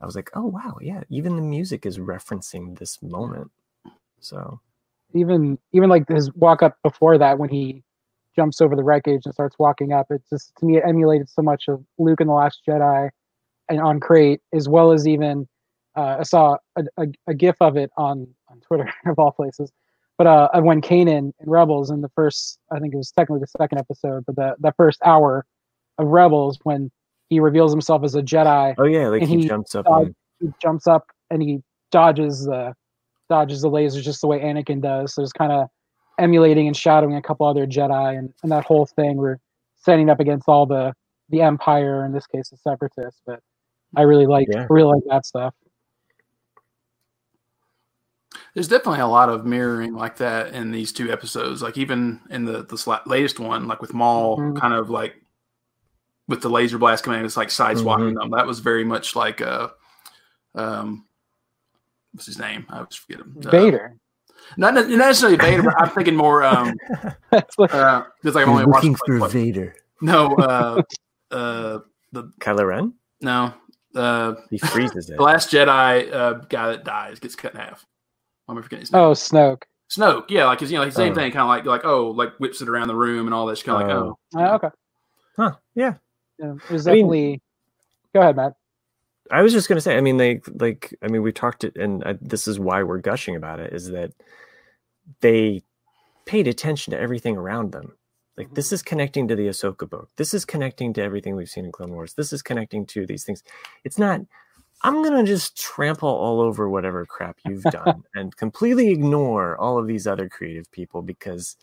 I was like, oh wow, yeah, even the music is referencing this moment. So Even even like his walk up before that when he jumps over the wreckage and starts walking up. It just to me it emulated so much of Luke in the Last Jedi and on Crait, as well as even uh, I saw a, a, a GIF of it on on Twitter of all places. But uh, when Kanan in Rebels in the first, I think it was technically the second episode, but the the first hour of Rebels when he reveals himself as a Jedi oh yeah, like he, he jumps up. uh, and, he jumps up and he dodges the dodges the lasers just the way Anakin does. So it's kind of emulating and shadowing a couple other Jedi, and, and that whole thing we're standing up against all the the Empire, in this case the Separatists. But I really like Yeah. really like that stuff. There's definitely a lot of mirroring like that in these two episodes. Like even in the the sla- latest one, like with Maul, Mhm. kind of like with the laser blast command, it's like sideswiping Mhm. them. That was very much like a um, what's his name? I always forget him. Uh, Vader. not, not necessarily Vader, but I'm thinking more um That's like- uh, because I'm only You're watched looking like, for what- Vader. no uh uh the Kylo Ren? no uh He freezes it. the last Jedi uh guy that dies gets cut in half. I'm forgetting his name. oh, Snoke. Snoke, yeah, like 'cause, you know, like, same Oh. thing, kind of like like oh, like whips it around the room and all this, kind of like Oh. oh, Uh, okay. Huh. Yeah. Yeah, it was I mean- definitely. Go ahead, Matt. I was just going to say, I mean, they like, I mean, we talked it, and I, this is why we're gushing about it, is that they paid attention to everything around them. Like, this mm-hmm. is connecting to the Ahsoka book. This is connecting to everything we've seen in Clone Wars. This is connecting to these things. It's not, I'm going to just trample all over whatever crap you've done and completely ignore all of these other creative people because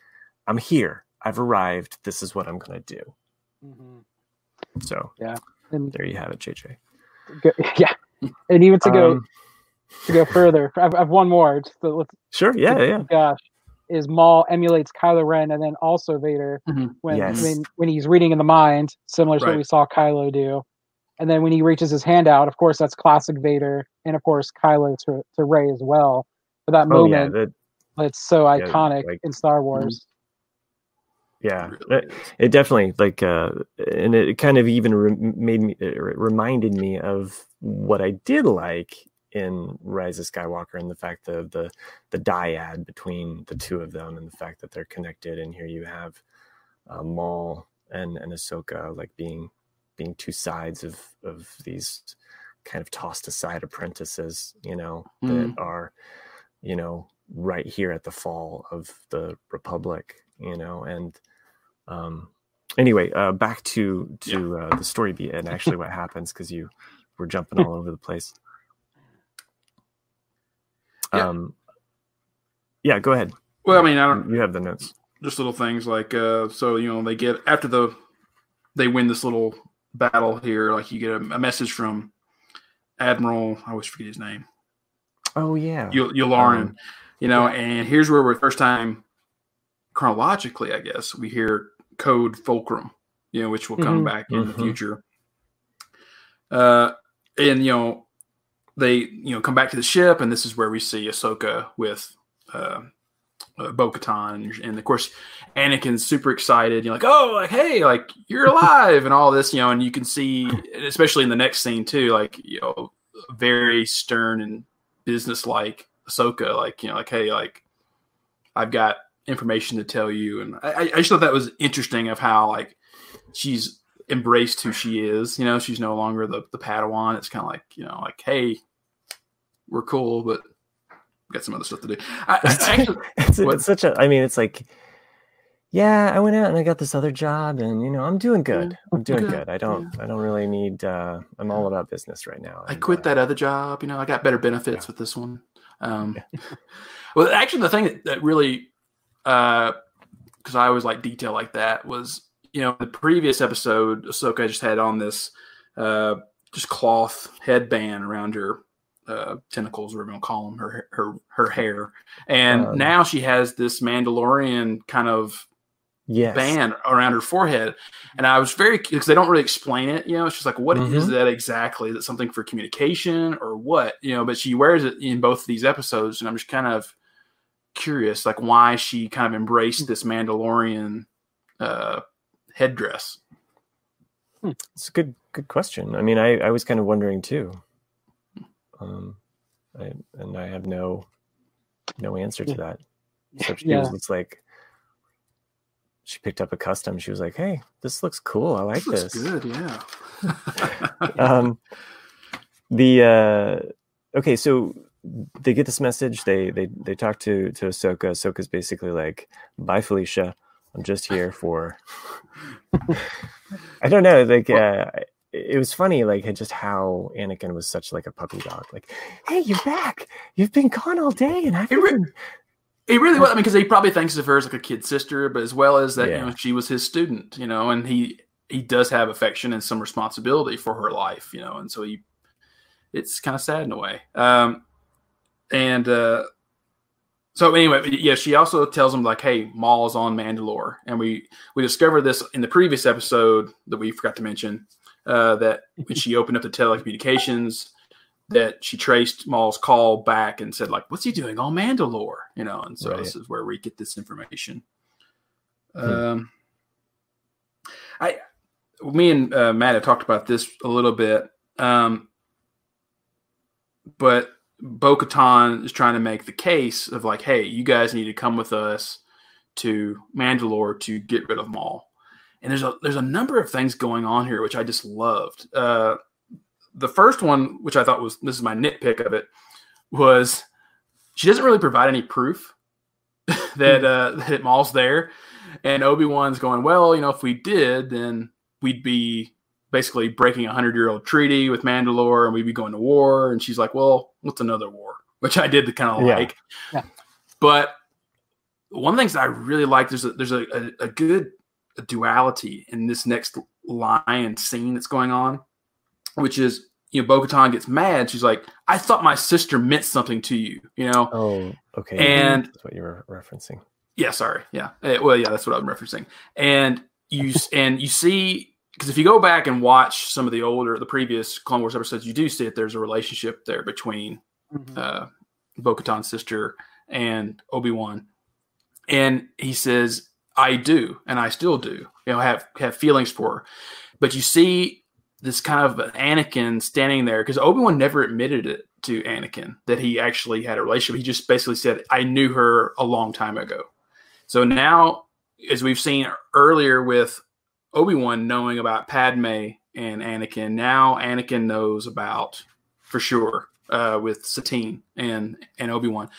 I'm here. I've arrived. This is what I'm going to do. Mm-hmm. So, And there you have it, JJ. Go, yeah, and even to go Um, to go further, I've, I've one more. Just to, let's sure. Yeah. Yeah. gosh, is Maul emulates Kylo Ren and then also Vader Mhm. when Yes. when when he's reading in the mind, similar to what we saw Kylo do. And then when he reaches his hand out, of course that's classic Vader, and of course Kylo to to Rey as well. For that Oh, yeah. moment, that- it's so Yeah, iconic like- in Star Wars. Yeah. It really it definitely like uh and it kind of even re- made me it reminded me of what i did like in rise of skywalker and the fact of the the dyad between the two of them and the fact that they're connected and here you have uh, maul and and ahsoka like being being two sides of of these kind of tossed aside apprentices you know that are you know right here at the fall of the republic you know and um anyway uh back to to uh, the story beat and actually what happens because you were jumping all over the place Yeah. um yeah go ahead Well, I mean, I don't you have the notes just little things like uh, so you know they get after the they win this little battle here. Like you get a, a message from Admiral. I always forget his name. oh yeah Yul- Yularen. Um, you know, and here's where we're first time chronologically, I guess, we hear code fulcrum, you know, which will come Mhm. back in the Mhm. future. Uh, and you know, they you know come back to the ship, and this is where we see Ahsoka with uh, uh, Bo-Katan, and, and of course, Anakin's super excited. You're like, oh, like hey, like you're alive, and all this, you know, and you can see, especially in the next scene too, like you know, very stern and business-like Ahsoka, like you know, like hey, like I've got information to tell you, and I, I just thought that was interesting of how like she's embraced who she is. You know, she's no longer the the Padawan. It's kind of like you know, like hey, we're cool, but got some other stuff to do. I, I actually, it's, it's such a i mean it's like yeah i went out and i got this other job and you know i'm doing good i'm doing Good, i don't i don't really need uh i'm all about business right now I and, quit uh, that other job. You know, I got better benefits with this one. Um, well, actually, the thing that, that really, because I always like detail like that, was you know the previous episode, Ahsoka just had on this uh, just cloth headband around her uh, tentacles, we're gonna call them, her her her hair, and Um, now she has this Mandalorian kind of yes band around her forehead. And I was very because they don't really explain it. You know, it's just like, what is Mhm. that exactly? Is it something for communication or what? You know, but she wears it in both of these episodes, and I'm just kind of curious, like why she kind of embraced this Mandalorian uh, headdress. It's a good good question. I mean, I, I was kind of wondering too. Um, I, and I have no no answer to that. So she Yeah. was it's like she picked up a custom. She was like, "Hey, this looks cool. I like looks this." good, yeah. um, the uh, okay, so they get this message. They they they talk to to Ahsoka. Ahsoka's basically like, "Bye, Felicia. I'm just here for." I don't know. Like, uh, it was funny, like just how Anakin was such like a puppy dog. Like, hey, you're back. You've been gone all day, and I've been. He really was. I mean, because he probably thinks of her as like a kid sister, but as well as that, Yeah. you know, she was his student, you know, and he he does have affection and some responsibility for her life, you know, and so he it's kind of sad in a way. Um, and uh, so anyway, yeah, she also tells him like, "Hey, Maul's on Mandalore," and we we discovered this in the previous episode that we forgot to mention uh, that when she opened up the telecommunications, that she traced Maul's call back and said like, "What's he doing on Mandalore?" You know, and so Right. this is where we get this information. Hmm. Um, I, me and uh, Matt have talked about this a little bit, um, but Bo Katan is trying to make the case of like, hey, you guys need to come with us to Mandalore to get rid of Maul. And there's a there's a number of things going on here which I just loved. Uh, the first one, which I thought was this is my nitpick of it, was she doesn't really provide any proof that uh, that Maul's there, and Obi Wan's going, well, you know, if we did, then we'd be basically breaking a hundred year old treaty with Mandalore, and we'd be going to war. And she's like, well, what's another war? Which I did kind of Yeah. like, Yeah. but one of the things that I really like there's a there's a, a, a good duality in this next line and scene that's going on, which is you know Bo Katan gets mad. She's like, I thought my sister meant something to you, you know. Oh, okay. And- that's what you were referencing. Yeah, sorry. Yeah. Eh, well, yeah, that's what I'm referencing. And you and you see because if you go back and watch some of the older, the previous Clone Wars episodes, you do see that there's a relationship there between Mhm. uh, Bo Katan's sister and Obi Wan, and he says, "I do, and I still do, you know, have have feelings for her." But you see this kind of Anakin standing there because Obi Wan never admitted it to Anakin that he actually had a relationship. He just basically said, "I knew her a long time ago." So now, as we've seen earlier with Obi Wan knowing about Padme and Anakin, now Anakin knows about for sure uh, with Satine and and Obi Wan.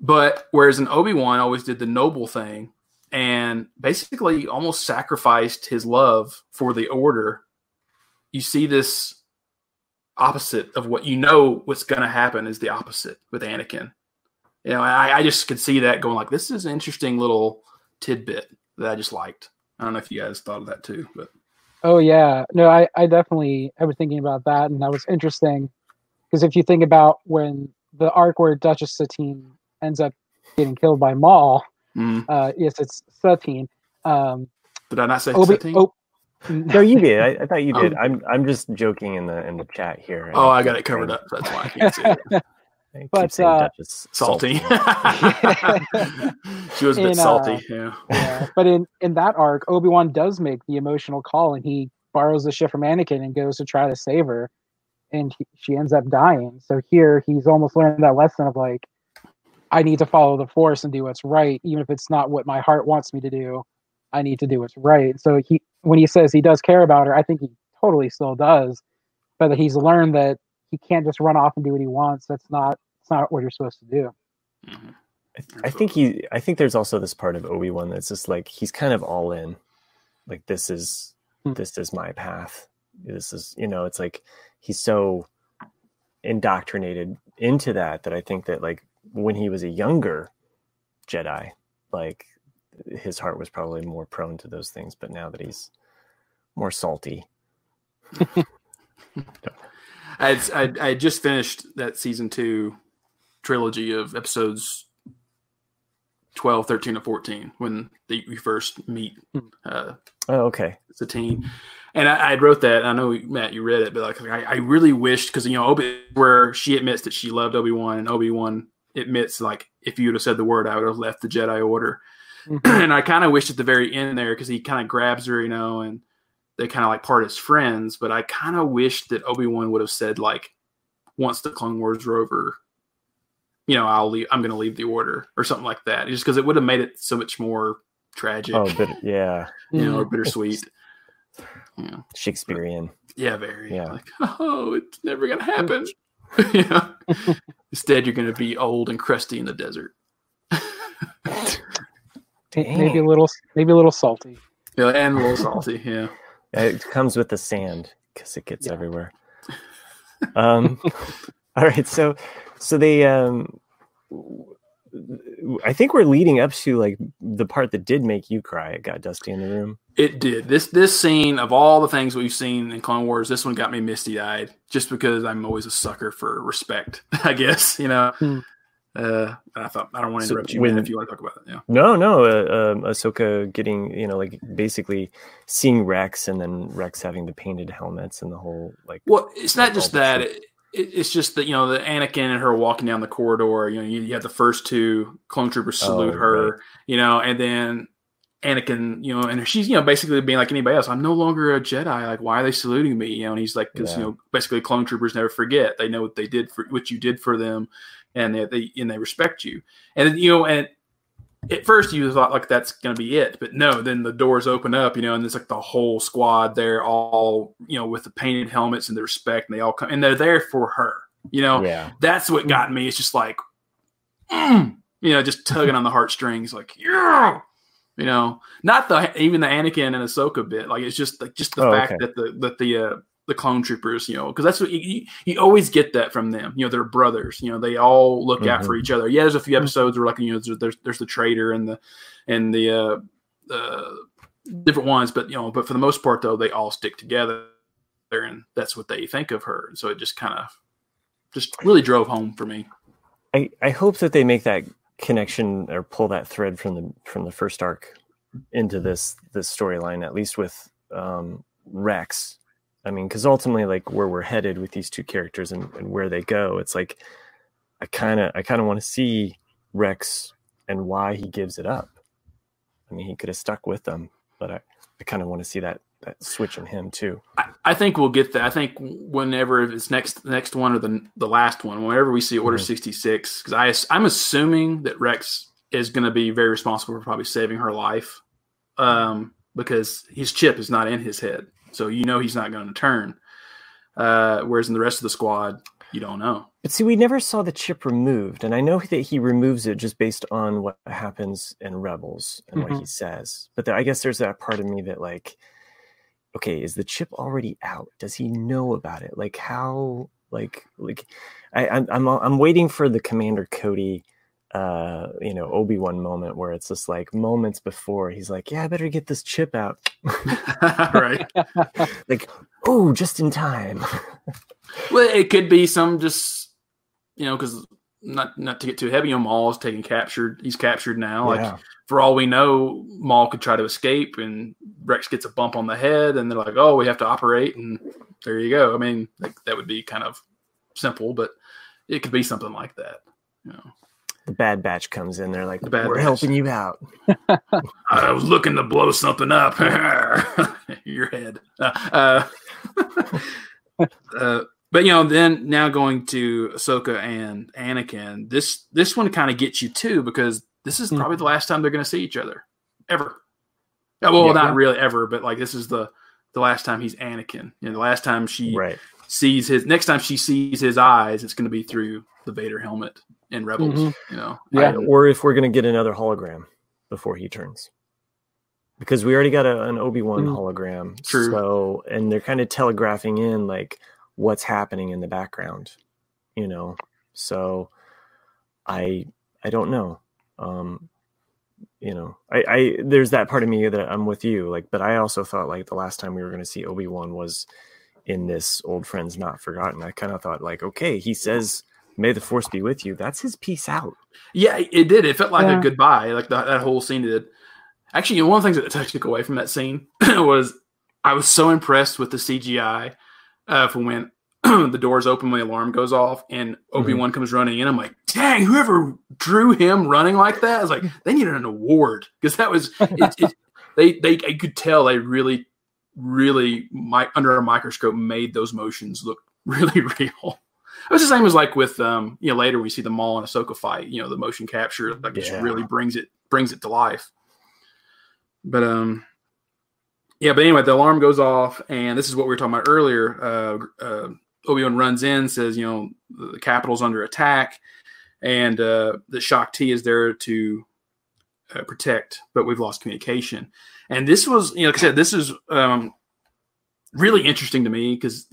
But whereas an Obi Wan always did the noble thing and basically almost sacrificed his love for the Order, you see this opposite of what you know what's going to happen is the opposite with Anakin. You know, I, I just could see that going like this is an interesting little tidbit that I just liked. I don't know if you guys thought of that too, but Oh yeah, no, I, I definitely I was thinking about that, and that was interesting because if you think about when the arc where Duchess Satine ends up getting killed by Maul, mm, uh, yes, it's Satine. Um, did I not say Obi, Satine? oh, No, you did. I, I thought you did. Oh. I'm I'm just joking in the in the chat here. Oh, I got it covered up. That's why I can't see it. I keep But, saying uh, Duchess Salty. she was a bit In, uh, salty. Yeah. yeah. But in in that arc, Obi Wan does make the emotional call, and he borrows the ship from Anakin and goes to try to save her, and he, she ends up dying. So here, he's almost learned that lesson of like, I need to follow the Force and do what's right, even if it's not what my heart wants me to do. I need to do what's right. So he, when he says he does care about her, I think he totally still does, but that he's learned that he can't just run off and do what he wants. That's not. It's not what you're supposed to do. Mhm. I, th- I think he. I think there's also this part of Obi Wan that's just like he's kind of all in. Like this is Hmm. this is my path. This is you know. It's like he's so indoctrinated into that that I think that like when he was a younger Jedi, like his heart was probably more prone to those things. But now that he's more salty, I had, I, I just finished that season two trilogy of episodes 12, 13, and 14 when they, we first meet uh, oh okay, Satine. And I, I wrote that. I know Matt, you read it, but like I, I really wished because you know Obi, where she admits that she loved Obi Wan, and Obi Wan admits like if you would have said the word, I would have left the Jedi Order. Mhm. and I kind of wished at the very end there because he kind of grabs her, you know, and they kind of like part as friends. But I kind of wish that Obi Wan would have said like, once the Clone Wars are over, you know, I'll leave. I'm going to leave the Order or something like that, just because it would have made it so much more tragic, oh but yeah, you know, or bittersweet. Yeah. Shakespearean. Yeah, very. Yeah. Like, oh, it's never gonna happen. you know? Instead, you're gonna be old and crusty in the desert. Maybe a little, maybe a little salty. Yeah, and a little salty. Yeah. It comes with the sand. because it gets Yeah. everywhere. Um, all right, so so they um, I think we're leading up to like the part that did make you cry. It got Dusty in the room. It did. This this scene of all the things we've seen in Clone Wars, this one got me misty eyed just because I'm always a sucker for respect. I guess you know. Hmm. Uh, I thought I don't want to So interrupt you, when- man, if you want to talk about it. Yeah. No, no, uh, um, Ahsoka getting you know like basically seeing Rex and then Rex having the painted helmets and the whole like Well, it's not just that. It, it's just that you know the Anakin and her walking down the corridor. You know, you, you have the first two clone troopers salute Oh, her. right. You know, and then Anakin, you know, and she's you know basically being like anybody else. I'm no longer a Jedi. Like, why are they saluting me? You know, and he's like, because Yeah. you know, basically clone troopers never forget. They know what they did for what you did for them, and they, they and they respect you. And you know, and at first you thought like that's going to be it, but no. Then the doors open up, you know, and it's like the whole squad there, all you know, with the painted helmets and the respect, and they all come and they're there for her. You know, yeah that's what got me. It's just like, mm, you know, just tugging on the heartstrings, like yeah, you know, not the even the Anakin and Ahsoka bit. Like it's just like just the Oh, fact okay. that the that the uh, the clone troopers, you know, because that's what you, you, you always get that from them. You know, they're brothers. You know, they all look out for each other. Yeah, there's a few episodes where like you know there's there's, there's the traitor and the and the uh, uh, different ones, but you know, but for the most part though, they all stick together, and that's what they think of her. And so it just kind of just really drove home for me. I, I hope that they make that connection or pull that thread from the from the first arc into this this storyline at least with um, Rex. I mean, because ultimately, like where we're headed with these two characters and, and where they go, it's like I kind of I kind of want to see Rex and why he gives it up. I mean, he could have stuck with them, but I, I kind of want to see that that switch in him too. I, I think we'll get that. I think whenever it's next next one or the the last one, whenever we see Order Mhm. sixty six, because I I'm assuming that Rex is going to be very responsible for probably saving her life, um, because his chip is not in his head, so you know he's not going to turn. Uh, whereas in the rest of the squad, you don't know. But see, we never saw the chip removed, and I know that he removes it just based on what happens in Rebels and what Mhm. he says. But there, I guess there's that part of me that, like, okay, is the chip already out? Does he know about it? Like, how? Like, like, I, I'm I'm I'm waiting for the Commander Cody, uh, you know, Obi Wan moment where it's just like moments before he's like, yeah, I better get this chip out. right. like, oh, just in time. Well, it could be some just you know because not not to get too heavy on Maul is taking captured. He's captured now. Like for all we know, Maul could try to escape, and Rex gets a bump on the head, and they're like, "Oh, we have to operate," and there you go. I mean, like, that would be kind of simple, but it could be something like that. You know, The Bad Batch comes in. They're like, The Bad we're Batch. helping you out. I was looking to blow something up. Your head. Uh, uh, uh, but you know, then now going to Ahsoka and Anakin, this this one kind of gets you too because this is Hmm. probably the last time they're going to see each other ever. Yeah, well, Yeah. not really ever, but like this is the the last time he's Anakin. You know, the last time she Right. sees his next time she sees his eyes, it's going to be through the Vader helmet in Rebels. Mhm. You know, Yeah. or if we're going to get another hologram before he turns because we already got a, an obi-wan Mm. hologram True. so and they're kind of telegraphing in like what's happening in the background you know so i i don't know um you know i i there's that part of me that i'm with you like but i also thought like the last time we were going to see obi-wan was in this old friends not forgotten i kind of thought like okay he says may the force be with you that's his peace out Yeah, it did. It felt like Yeah. a goodbye. Like that, that whole scene did. Actually, you know, one of the things that I took away from that scene was I was so impressed with the CGI uh, for when the doors open when the alarm goes off and Obi Wan comes running in. I'm like, dang, whoever drew him running like that, I was like, they needed an award because that was it, it, they they I could tell they really really mi- under a microscope made those motions look really real. It was the same as like with um, you know later when we see the Maul and Ahsoka fight, you know the motion capture like it just really brings it brings it to life. But um, yeah. But anyway, the alarm goes off, and this is what we were talking about earlier. Uh, uh, Obi Wan runs in, says you know the, the capital's under attack, and uh, the Shaak Ti is there to uh, protect, but we've lost communication. And this was you know like I said this is um, really interesting to me because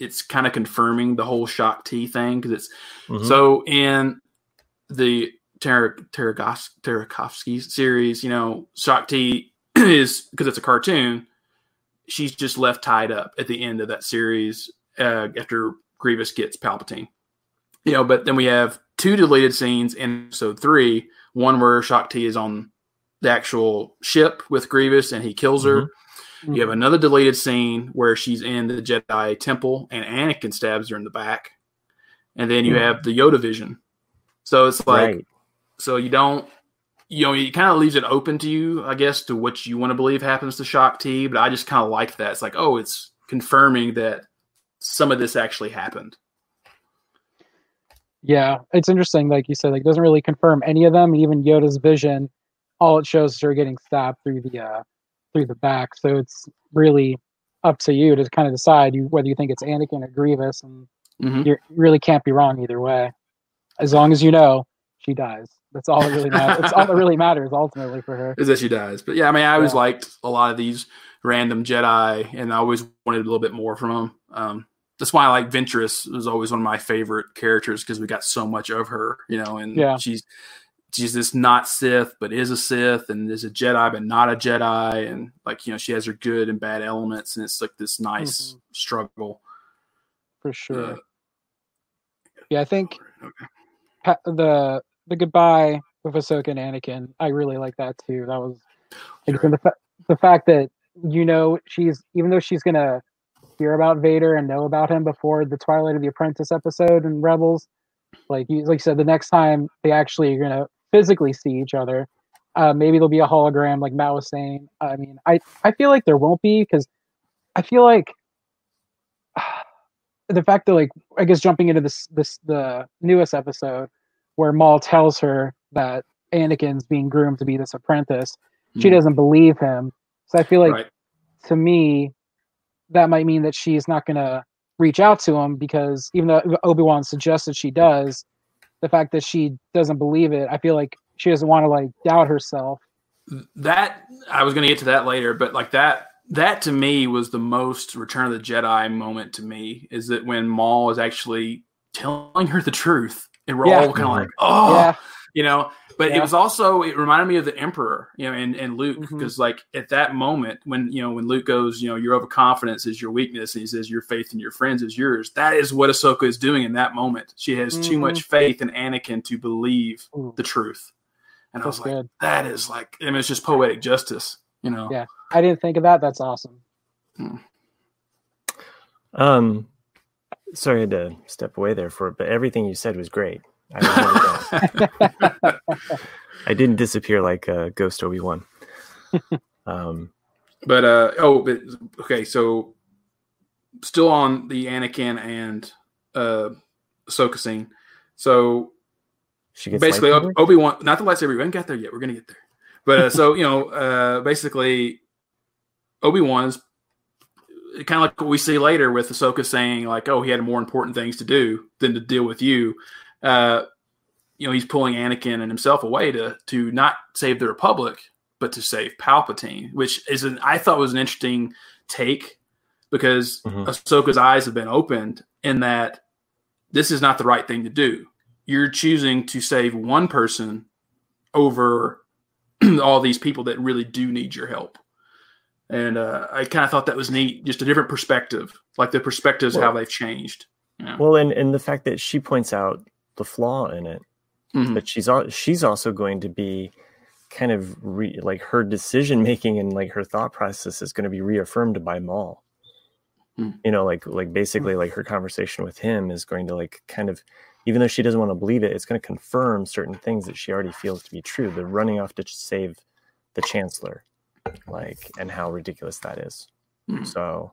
it's kind of confirming the whole Shaak Ti thing because it's Mhm. so in the Tartakovsky series, you know, Shaak Ti is because it's a cartoon. She's just left tied up at the end of that series uh, after Grievous gets Palpatine. You know, but then we have two deleted scenes in episode three. One where Shaak Ti is on the actual ship with Grievous and he kills her. You have another deleted scene where she's in the Jedi temple and Anakin stabs her in the back. And then you Hmm. have the Yoda vision. So it's like, right. so you don't, you know, it kind of leaves it open to you, I guess, to what you want to believe happens to Shaak Ti. But I just kind of like that. It's like, oh, it's confirming that some of this actually happened. Yeah, it's interesting. Like you said, like it doesn't really confirm any of them. Even Yoda's vision, all it shows is her getting stabbed through the uh, through the back. So it's really up to you to kind of decide you, whether you think it's Anakin or Grievous, and Mhm. you're, you really can't be wrong either way. As long as you know she dies, that's all that really matters. That's all that really matters ultimately for her. Is that she dies. But yeah, I mean, I always Yeah. liked a lot of these random Jedi, and I always wanted a little bit more from them. Um, that's why I like Ventress was always one of my favorite characters because we got so much of her, you know, and Yeah. she's she's this not Sith but is a Sith and is a Jedi but not a Jedi and like you know she has her good and bad elements and it's like this nice Mhm. struggle. For sure. Uh, yeah, I think okay. pa- the the goodbye with Ahsoka and Anakin, I really like that too. That was like Sure. the fa- the fact that you know she's even though she's gonna hear about Vader and know about him before the Twilight of the Apprentice episode and Rebels, like you like you said, the next time they actually are gonna physically see each other, uh, maybe there'll be a hologram, like Matt was saying. I mean, I I feel like there won't be because I feel like the fact that like I guess jumping into this this the newest episode where Maul tells her that Anakin's being groomed to be this apprentice, she Mhm. doesn't believe him. So I feel like right. to me that might mean that she's not gonna reach out to him because even though Obi Wan suggested she does, the fact that she doesn't believe it, I feel like she doesn't want to like doubt herself. that I was going to get to that later, but like that that to me was the most Return of the Jedi moment to me is that when Maul is actually telling her the truth, and we're Yeah. all kind of like, oh, Yeah, you know. But it was also it reminded me of the Emperor, you know, and, and Luke because like at that moment when you know when Luke goes, you know, your overconfidence is your weakness, and he says your faith in your friends is yours. That is what Ahsoka is doing in that moment. She has too Mhm. much faith in Anakin to believe Ooh, the truth, and I that's was like, good. that is like, I mean, it's just poetic justice, you know. Yeah. I didn't think of that. That's awesome. Um, sorry I had to step away there for it, but everything you said was great. I. I didn't disappear like uh, Ghost Obi Wan. Um, But uh oh, but okay, so still on the Anakin and uh Ahsoka scene. So she gets basically? Obi Wan, not the lightsaber. We haven't got there yet. We're gonna get there. But uh, so you know, uh basically Obi Wan is kind of like what we see later with Ahsoka saying like, "Oh, he had more important things to do than to deal with you." Uh, you know, he's pulling Anakin and himself away to to not save the Republic, but to save Palpatine, which is an I thought was an interesting take because Mhm. Ahsoka's eyes have been opened in that this is not the right thing to do. You're choosing to save one person over all these people that really do need your help. And uh, I kind of thought that was neat, just a different perspective, like the perspectives Well- how they've changed. Well, and and the fact that she points out the flaw in it, Mhm. but she's she's also going to be kind of re- like her decision making and like her thought process is going to be reaffirmed by Maul. Hmm. You know, like like basically like her conversation with him is going to like kind of even though she doesn't want to believe it, it's going to confirm certain things that she already feels to be true. The running off to save the chancellor, like, and how ridiculous that is. Hmm. So,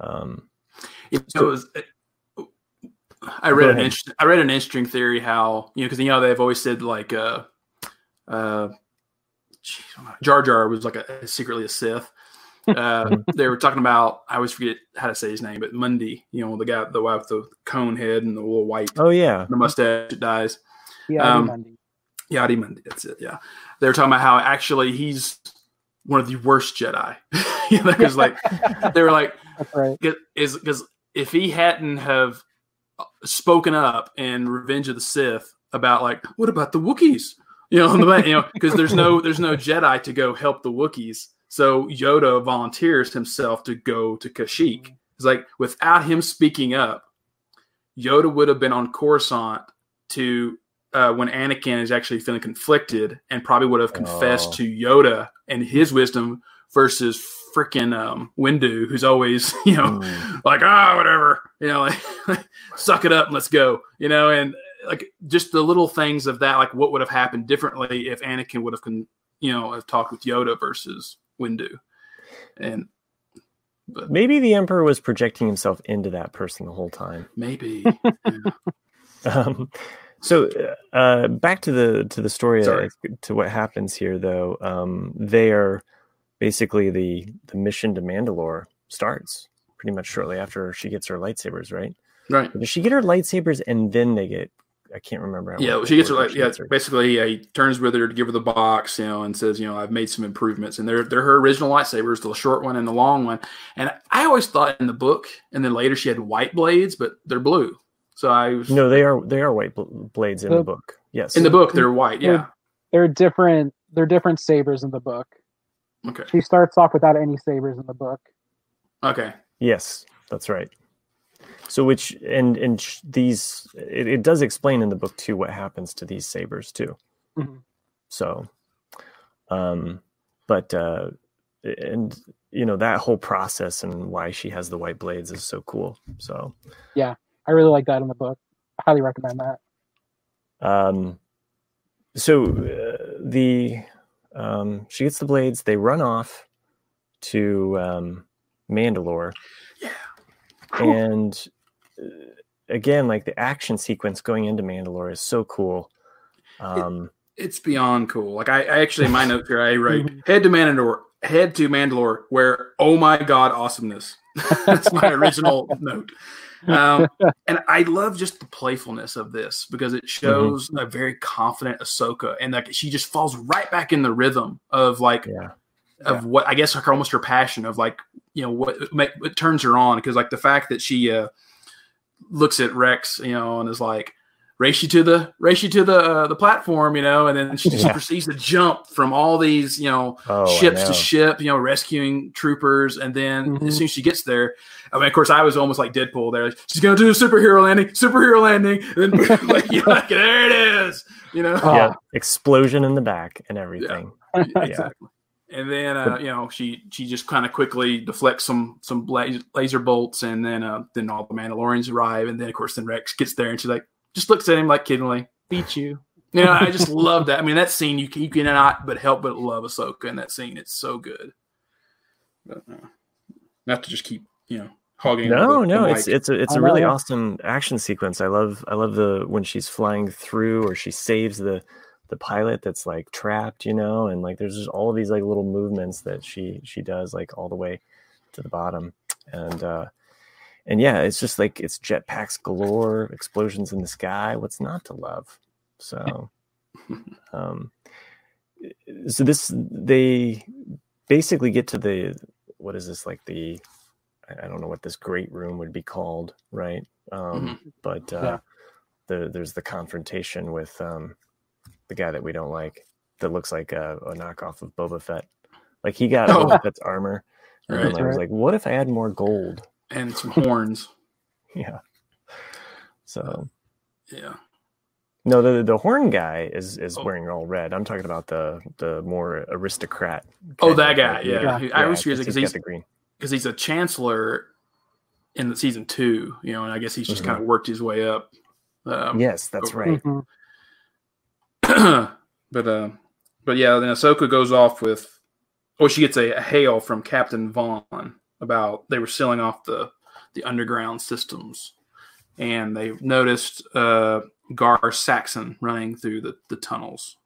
um, It was. I read an ahead. interesting. I read an interesting theory how you know because you know they've always said like uh, uh, geez, Jar Jar was like a secretly a Sith. Uh, they were talking about I always forget how to say his name, but Mundi, you know the guy, the guy with the cone head and the little white oh yeah, the mustache that dies. Yeah, Um, Monday. Yadi Mundi, that's it. Yeah, they were talking about how actually he's one of the worst Jedi. you know, because like they were like That's right. is because if he hadn't have spoken up in Revenge of the Sith about like, what about the Wookiees? You know, the, you know, because there's no there's no Jedi to go help the Wookiees. So Yoda volunteers himself to go to Kashyyyk. It's like without him speaking up, Yoda would have been on Coruscant to uh, when Anakin is actually feeling conflicted and probably would have confessed Oh. to Yoda and his wisdom versus freaking um, Windu, who's always you know Mm. like ah whatever you know like suck it up and let's go you know and like just the little things of that like what would have happened differently if Anakin would have con- you know have talked with Yoda versus Windu and but Maybe the Emperor was projecting himself into that person the whole time. maybe Um, so uh, back to the to the story Sorry. to what happens here though. Um, they are basically the the mission to Mandalore starts pretty much shortly after she gets her lightsabers, right? right Does she get her lightsabers and then they get? I can't remember. how yeah it she gets her works, like but yeah she basically yeah, he turns with her to give her the box you know and says you know I've made some improvements and they're they're her original lightsabers the short one and the long one and I always thought in the book and then later she had white blades but they're blue so I was No, they are they are white bl- blades in the The- book. Yes, in the book they're white yeah They're different. They're different sabers in the book. Okay She starts off without any sabers in the book. okay Yes, that's right. So which and and sh- these it, it does explain in the book too what happens to these sabers too. Mhm. So, um, but uh, and you know that whole process and why she has the white blades is so cool. So, yeah, I really like that in the book. I highly recommend that. um, so uh, the um, she gets the blades. They run off to um, Mandalore. Yeah. and uh, again like the action sequence going into mandalore is so cool um it's beyond cool. Like I, I actually in my note here I write head to Mandalore, head to Mandalore, where oh my god awesomeness. That's my original note. Um, and I love just the playfulness of this because it shows a very confident Ahsoka, and like she just falls right back in the rhythm of like yeah. of what I guess like almost her passion of like you know what what, what turns her on because like the fact that she uh, looks at Rex you know and is like race you to the race you to the uh, the platform you know and then she just Yeah. proceeds to jump from all these you know oh I ships to ship you know rescuing troopers. And then Mhm. as soon as she gets there I mean of course I was almost like Deadpool there she's gonna do a superhero landing superhero landing. And then like, you're like there it is you know? Oh. yeah explosion in the back and everything. Exactly. And then uh, you know she she just kind of quickly deflects some some laser bolts, and then uh, then all the Mandalorians arrive, and then of course then Rex gets there, and she's like just looks at him like kiddingly, beat you. You know, I just love that. I mean, that scene you can, you cannot but help but love Ahsoka in that scene. It's so good. But, uh, not to just keep you know hogging. no the- no the it's it's a, it's I a really know. awesome action sequence i love i love the when she's flying through or she saves the the pilot that's like trapped you know and like there's just all of these like little movements that she she does like all the way to the bottom and uh and yeah it's just like it's jetpacks galore explosions in the sky what's not to love so um so this they basically get to the what is this like the I- I don't know what this great room would be called, right? Um, But uh, Yeah. the, there's the confrontation with um, the guy that we don't like that looks like a, a knockoff of Boba Fett. Like he got Oh. Boba Fett's armor, and Right. then I was like, what if I had more gold? And some horns. Yeah. So Yeah. no, the the horn guy is is Oh. wearing all red. I'm talking about the the more aristocrat. Oh, that guy. like, Yeah. Yeah. I always curious because got he's green. because he's a chancellor in the season two, you know, and I guess he's just Mhm. kind of worked his way up. Um, Yes, that's over- right. Mhm. but uh, but yeah, then Ahsoka goes off with, oh, she gets a, a hail from Captain Vaughn about they were sealing off the the underground systems, and they noticed uh, Gar Saxon running through the, the tunnels.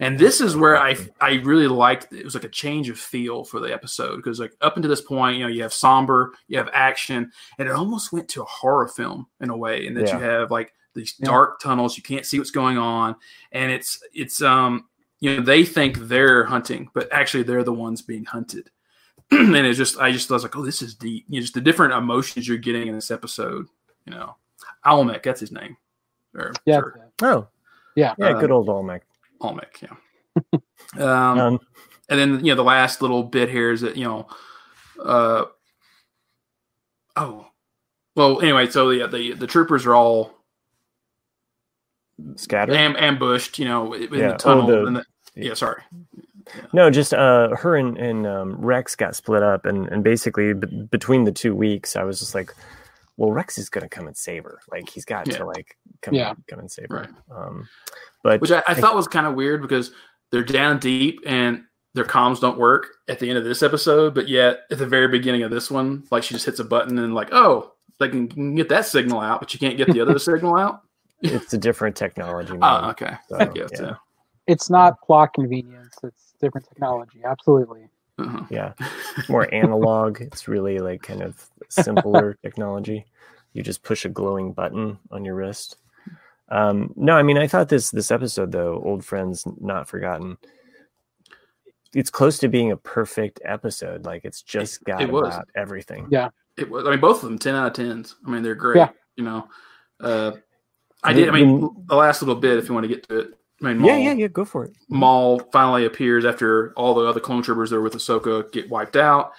And this is where I I really liked it was like a change of feel for the episode. Because like up until this point you know you have somber you have action and it almost went to a horror film in a way in that you have like these Yeah. dark tunnels you can't see what's going on. And it's it's um you know they think they're hunting but actually they're the ones being hunted and it's just I just was like, oh, this is deep. You know, just the different emotions you're getting in this episode. You know, Almec, that's his name. Or, Yeah. or Oh, Yeah. yeah, Uh, good old Olmec. Almec, yeah. um, Um, and then you know the last little bit here is that you know, uh, oh, well, anyway, so yeah, the the troopers are all scattered, am, ambushed, you know, in Yeah. the Oh, tunnel. the- and the, yeah, sorry. No, just uh, her and, and um, Rex got split up, and and basically b- between the two weeks, I was just like, well, Rex is gonna come and save her. Like he's got Yeah. to like come Yeah. come and save her. Right. Um, but Which I, I thought was kind of weird because they're down deep and their comms don't work at the end of this episode, but yet at the very beginning of this one, like she just hits a button and like, oh, they can, can get that signal out, but you can't get the other signal out. it's a different technology. Oh, man. okay. So, I guess, yeah. yeah. It's not plot convenience. It's different technology. Absolutely. Uh-huh. yeah more analog it's really like kind of simpler technology you just push a glowing button on your wrist um no i mean i thought this this episode though old friends not forgotten it's close to being a perfect episode like it's just got it was. about everything Yeah. It was. I mean, both of them, ten out of tens. I mean, they're great. Yeah. You know, uh, I did. I mean, the last little bit, if you want to get to it. I mean, Maul, yeah yeah yeah go for it Maul finally appears after all the other clone troopers that were with Ahsoka get wiped out,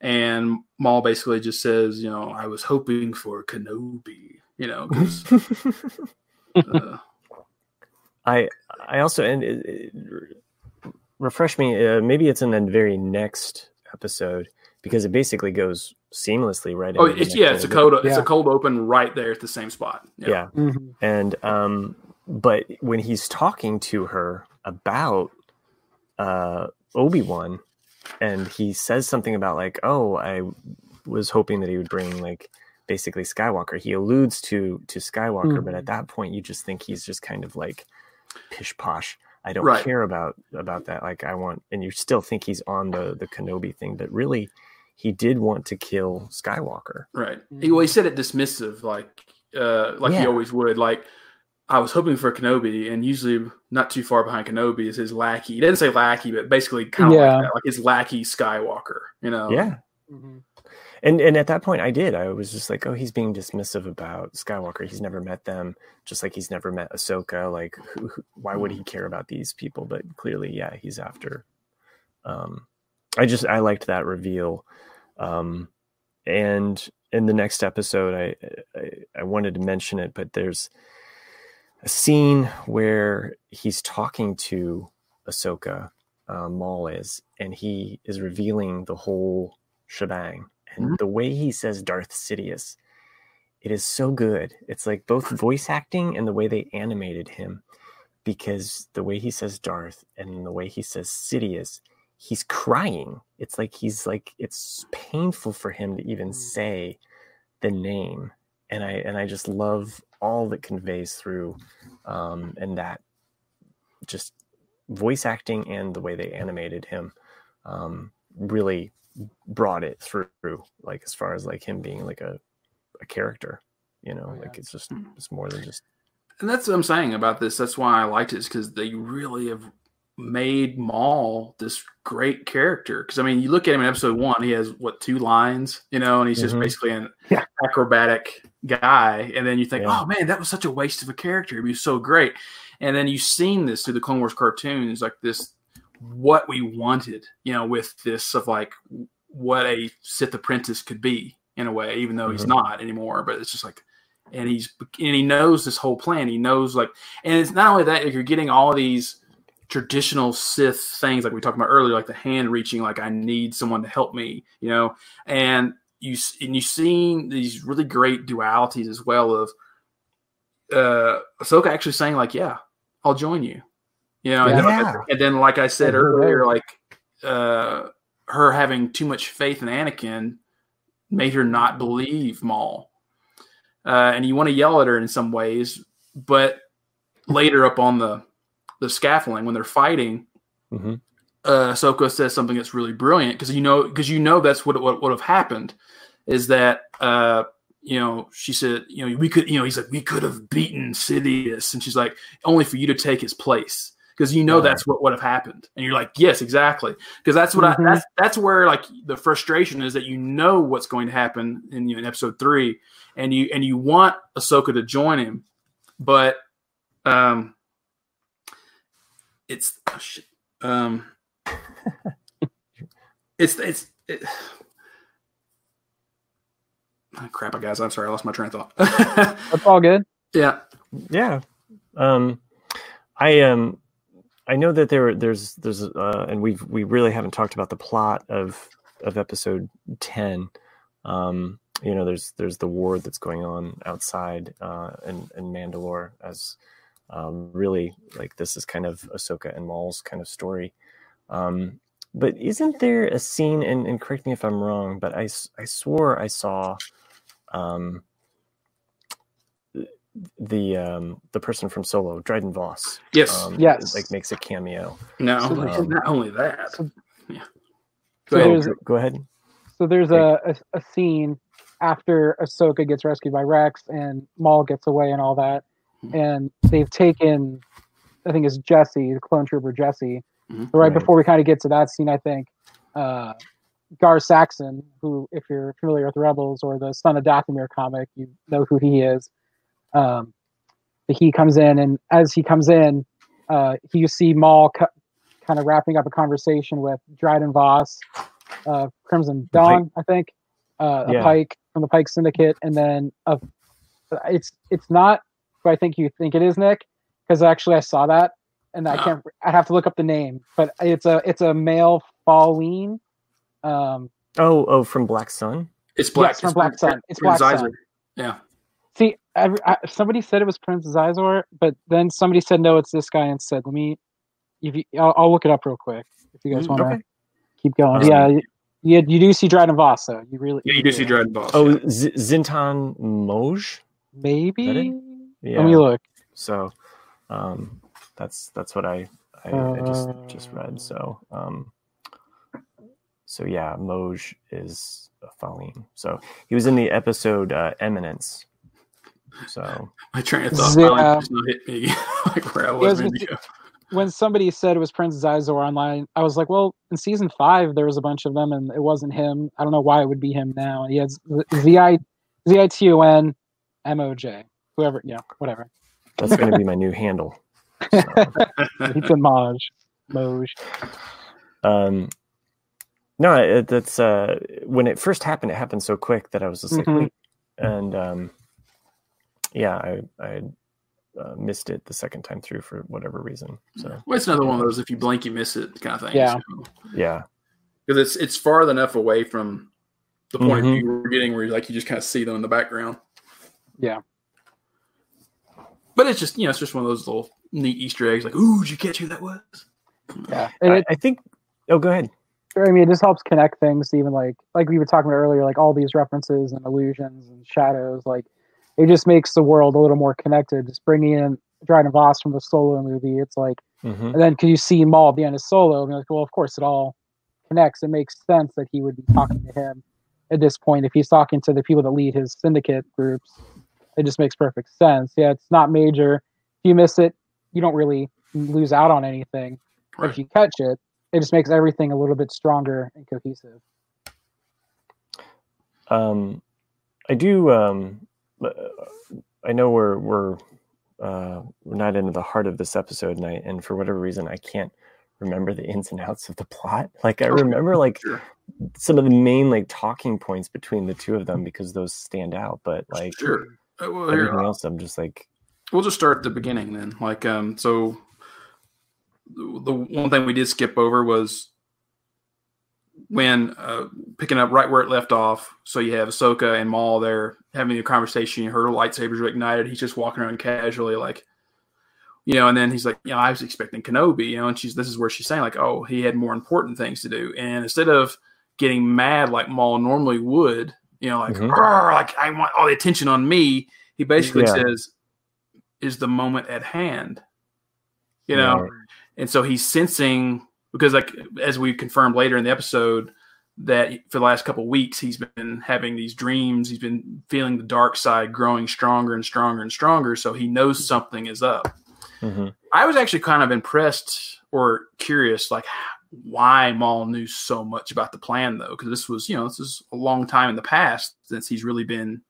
and Maul basically just says, "You know, I was hoping for Kenobi." You know, 'cause, uh, I I also and it, it, refresh me. Uh, maybe it's in the very next episode because it basically goes seamlessly right. oh, into the it's next yeah, it's a episode. cold, it's Yeah. a cold open right there at the same spot. Yeah. Mhm. and um, but when he's talking to her about uh Obi Wan, and he says something about like, oh, I was hoping that he would bring like basically Skywalker. He alludes to to Skywalker, but Mhm. at that point, you just think he's just kind of like pish posh. I don't Right. care about about that. Like I want, and you still think he's on the the Kenobi thing, but really, he did want to kill Skywalker. Right. He, well, he said it dismissive, like uh, like he always would. Like I was hoping for Kenobi, and usually not too far behind Kenobi is his lackey. He didn't say lackey, but basically kind of Yeah. like that, like his lackey Skywalker. You know. Yeah, Mhm. And and at that point, I did. I was just like, oh, he's being dismissive about Skywalker. He's never met them, just like he's never met Ahsoka. Like, who, who, why would he care about these people? But clearly, yeah, he's after. Um, I just I liked that reveal, um, and in the next episode, I, I I wanted to mention it, but there's a scene where he's talking to Ahsoka, uh, Maul is, and he is revealing the whole shebang. And Mhm. the way he says Darth Sidious, it is so good. It's like both voice acting and the way they animated him, because the way he says Darth and the way he says Sidious, he's crying. It's like he's like it's painful for him to even Mm. say the name, and I and I just love all that conveys through, um, and that just voice acting and the way they animated him um, really brought it through like as far as like him being like a, a character you know Oh, yeah. like it's just it's more than just And that's what I'm saying about this. That's why I liked it, is because they really have made Maul this great character. Because I mean, you look at him in episode one, he has what two lines, you know, and he's just Mhm. basically an Yeah. acrobatic guy. And then you think, Yeah. oh man, that was such a waste of a character. He was so great. And then you've seen this through the Clone Wars cartoons, like this, what we wanted, you know, with this of like what a Sith apprentice could be in a way, even though he's Mhm. not anymore. But it's just like, and he's and he knows this whole plan. He knows like, and it's not only that you're getting all these traditional Sith things like we talked about earlier, like the hand reaching, like I need someone to help me, you know, and you s- and you've seen these really great dualities as well of uh Ahsoka actually saying like, yeah, I'll join you, you know, and, then, and then like I said Yeah, earlier, right. like uh her having too much faith in Anakin made her not believe Maul. Uh, and you want to yell at her in some ways, but later up on the the scaffolding when they're fighting, Mhm. Uh, Ahsoka says something that's really brilliant because you know because you know that's what what would have happened is that uh, you know she said you know we could you know he's like we could have beaten Sidious and she's like only for you to take his place because you know that's what would have happened, and you're like, yes, exactly, because that's what Mhm. I that's that's where like the frustration is that you know what's going to happen in, you know, in episode three, and you and you want Ahsoka to join him, but um, it's oh, shit. um, it's it's. It, Oh, crap, guys! I'm sorry, I lost my train of thought. That's all good. yeah, Yeah. Um, I um, I know that there there's there's uh, and we've we really haven't talked about the plot of of episode ten. Um, you know, there's there's the war that's going on outside uh, in in Mandalore as um, really like this is kind of Ahsoka and Maul's kind of story. Um, but isn't there a scene? And, and correct me if I'm wrong, but I, I swore I saw. Um, the um the person from Solo, Dryden Voss. yes, Um, Yes. like makes a cameo. no, So like, not only that. so- yeah, so go ahead. go, go ahead. So there's a, a, a scene after Ahsoka gets rescued by Rex and Maul gets away and all that, Mhm. and they've taken, I think it's Jesse, the clone trooper Jesse. Mhm. Right Right. before we kind of get to that scene, I think uh, Gar Saxon, who, if you're familiar with Rebels or the Son of Dathomir comic, you know who he is. Um, he comes in, and as he comes in, uh, you see Maul cu- kind of wrapping up a conversation with Dryden Voss, uh, Crimson The Pike- Dawn, I think, uh, a Yeah. Pike from the Pike Syndicate, and then a, it's it's not who I think you think it is, Nick, because actually I saw that, and I can't. I have to look up the name, but it's a it's a male Falleen. Um, Oh, oh, from Black Sun. It's black. Yes, from Black Sun. It's Black Prince Sun. Yeah, see, every, I, somebody said it was Prince Xizor, but then somebody said no, it's this guy and said, Let me. If you, I'll, I'll look it up real quick if you guys Mm, want to okay. keep going. Um, yeah, you, you you do see Dryden Voss though. You really yeah, you do see Dryden Voss. Oh, Z- Ziton Moj. maybe. Is that it? Yeah. Let me look. So, um, that's that's what I I, I just just Uh, read. So, um, so yeah, Moj is a Falleen. So he was in the episode uh, Eminence. So my train of thought Yeah. just not hit me like where I was. Yeah, a it's minute ago. when somebody said it was Prince Xizor online, I was like, well, in season five there was a bunch of them, and it wasn't him. I don't know why it would be him now. He has Z I Z I T O N M O J. Whoever, yeah, whatever. that's going to be my new handle. So, It's a Moj. Moj. um, no, it, that's uh, when it first happened. It happened so quick that I was just like, Mhm. wait, and um, yeah, I I uh, missed it the second time through for whatever reason. So Well, it's another one of those if you blink you miss it kind of thing. Yeah. yeah, because it's it's far enough away from the point Mhm. of view we're getting where like you just kind of see them in the background. Yeah. But it's just you know it's just one of those little neat Easter eggs like ooh did you catch who that was? Yeah. And I, it, I think. Oh, go ahead. I mean, it just helps connect things. Even like like we were talking about earlier, like all these references and illusions and shadows. Like it just makes the world a little more connected. Just bringing in Dryden Voss from the Solo movie, it's like, hmm and then because you see Maul at the end of Solo, and you're like, well, of course it all connects. It makes sense that he would be talking to him at this point if he's talking to the people that lead his syndicate groups. It just makes perfect sense. Yeah, it's not major. If you miss it, you don't really lose out on anything. But if you catch it, it just makes everything a little bit stronger and cohesive. Um, I do. Um, uh, I know we're we're uh, we're not into the heart of this episode, and I and for whatever reason I can't remember the ins and outs of the plot. Like I remember like Sure. some of the main like talking points between the two of them because those stand out. But like Sure. Well, here, everything else, I'm just like we'll just start at the beginning then. Like, um, so the one thing we did skip over was when uh, picking up right where it left off. So you have Ahsoka and Maul there having a conversation. You heard her lightsabers are ignited. He's just walking around casually, like, you know. And then he's like, you know, I was expecting Kenobi, you know. And she's this is where she's saying like, oh, he had more important things to do. And instead of getting mad like Maul normally would, you know, like, Mhm. Like I want all the attention on me. He basically Yeah. says, "Is the moment at hand?" You know, Right. and so he's sensing because, like, as we confirmed later in the episode, that for the last couple of weeks he's been having these dreams. He's been feeling the dark side growing stronger and stronger and stronger. So he knows something is up. hmm I was actually kind of impressed or curious, like why Maul knew so much about the plan, though, because this was, you know, this is a long time in the past since he's really been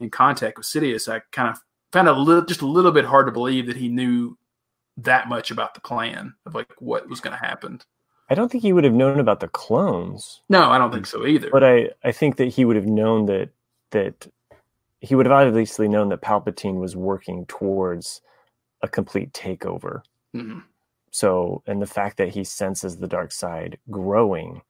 in contact with Sidious. I kind of found it a little, just a little bit hard to believe that he knew that much about the plan of like what was going to happen. I don't think he would have known about the clones, No, I don't think so either. but I, I think that he would have known that that he would have obviously known that Palpatine was working towards a complete takeover. Mhm. So, and the fact that he senses the dark side growing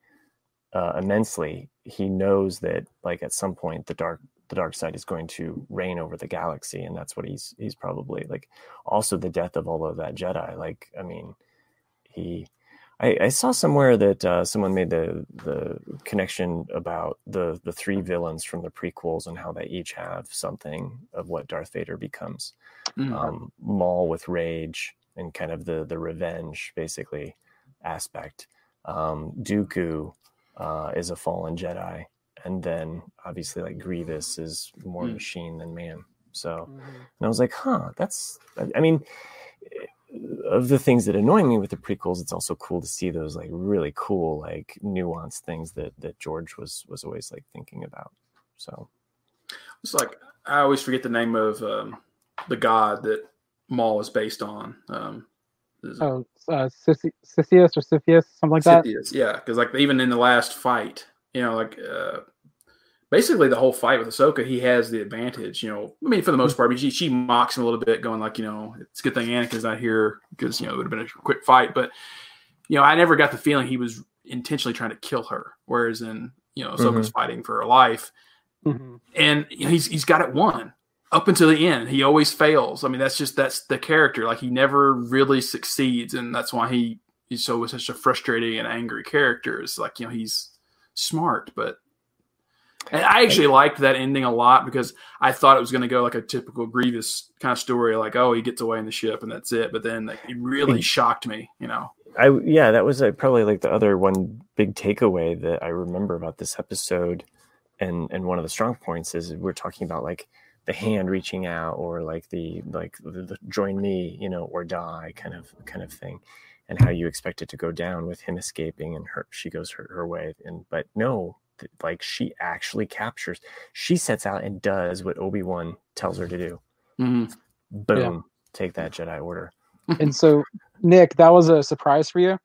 uh, immensely, he knows that like at some point the dark the dark side is going to reign over the galaxy, and that's what he's he's probably like. Also, the death of all of that Jedi. Like, I mean, he. I, I saw somewhere that uh, someone made the the connection about the the three villains from the prequels and how they each have something of what Darth Vader becomes Mhm. um, Maul with rage and kind of the the revenge basically aspect. Um, Dooku uh, is a fallen Jedi, and then obviously like Grievous is more Mm. machine than man. So, and I was like, huh, that's. I- I mean, eh, of the things that annoy me with the prequels, it's also cool to see those like really cool like nuanced things that that George was was always like thinking about. So It's like I always forget the name of um, the god that Maul is based on. Um, is Oh, uh, Sissi- Sissius or Siphius, something like that. Sidious, yeah, because like even in the last fight, you know, like uh, basically the whole fight with Ahsoka, he has the advantage. You know, I mean, for the most part, but she, she mocks him a little bit, going like, you know, it's a good thing Anakin's not here because you know it would have been a quick fight. But you know, I never got the feeling he was intentionally trying to kill her. Whereas in you know, Ahsoka's fighting for her life, Mhm. and you know, he's he's got it won up until the end. He always fails. I mean, that's just that's the character. Like he never really succeeds, and that's why he he's so such a frustrating and angry character. It's like you know he's smart, but and I actually liked that ending a lot because I thought it was going to go like a typical Grievous kind of story, like oh he gets away in the ship and that's it. But then like, it really shocked me, you know. I yeah, that was uh, probably like the other one big takeaway that I remember about this episode, and and one of the strong points is we're talking about like the hand reaching out or like the like the, the join me, you know, or die kind of kind of thing, and how you expect it to go down with him escaping and her she goes her, her way, and but no, th- like she actually captures, she sets out and does what Obi Wan tells her to do. Mhm. Boom, take that Jedi order. And so, Nick, that was a surprise for you.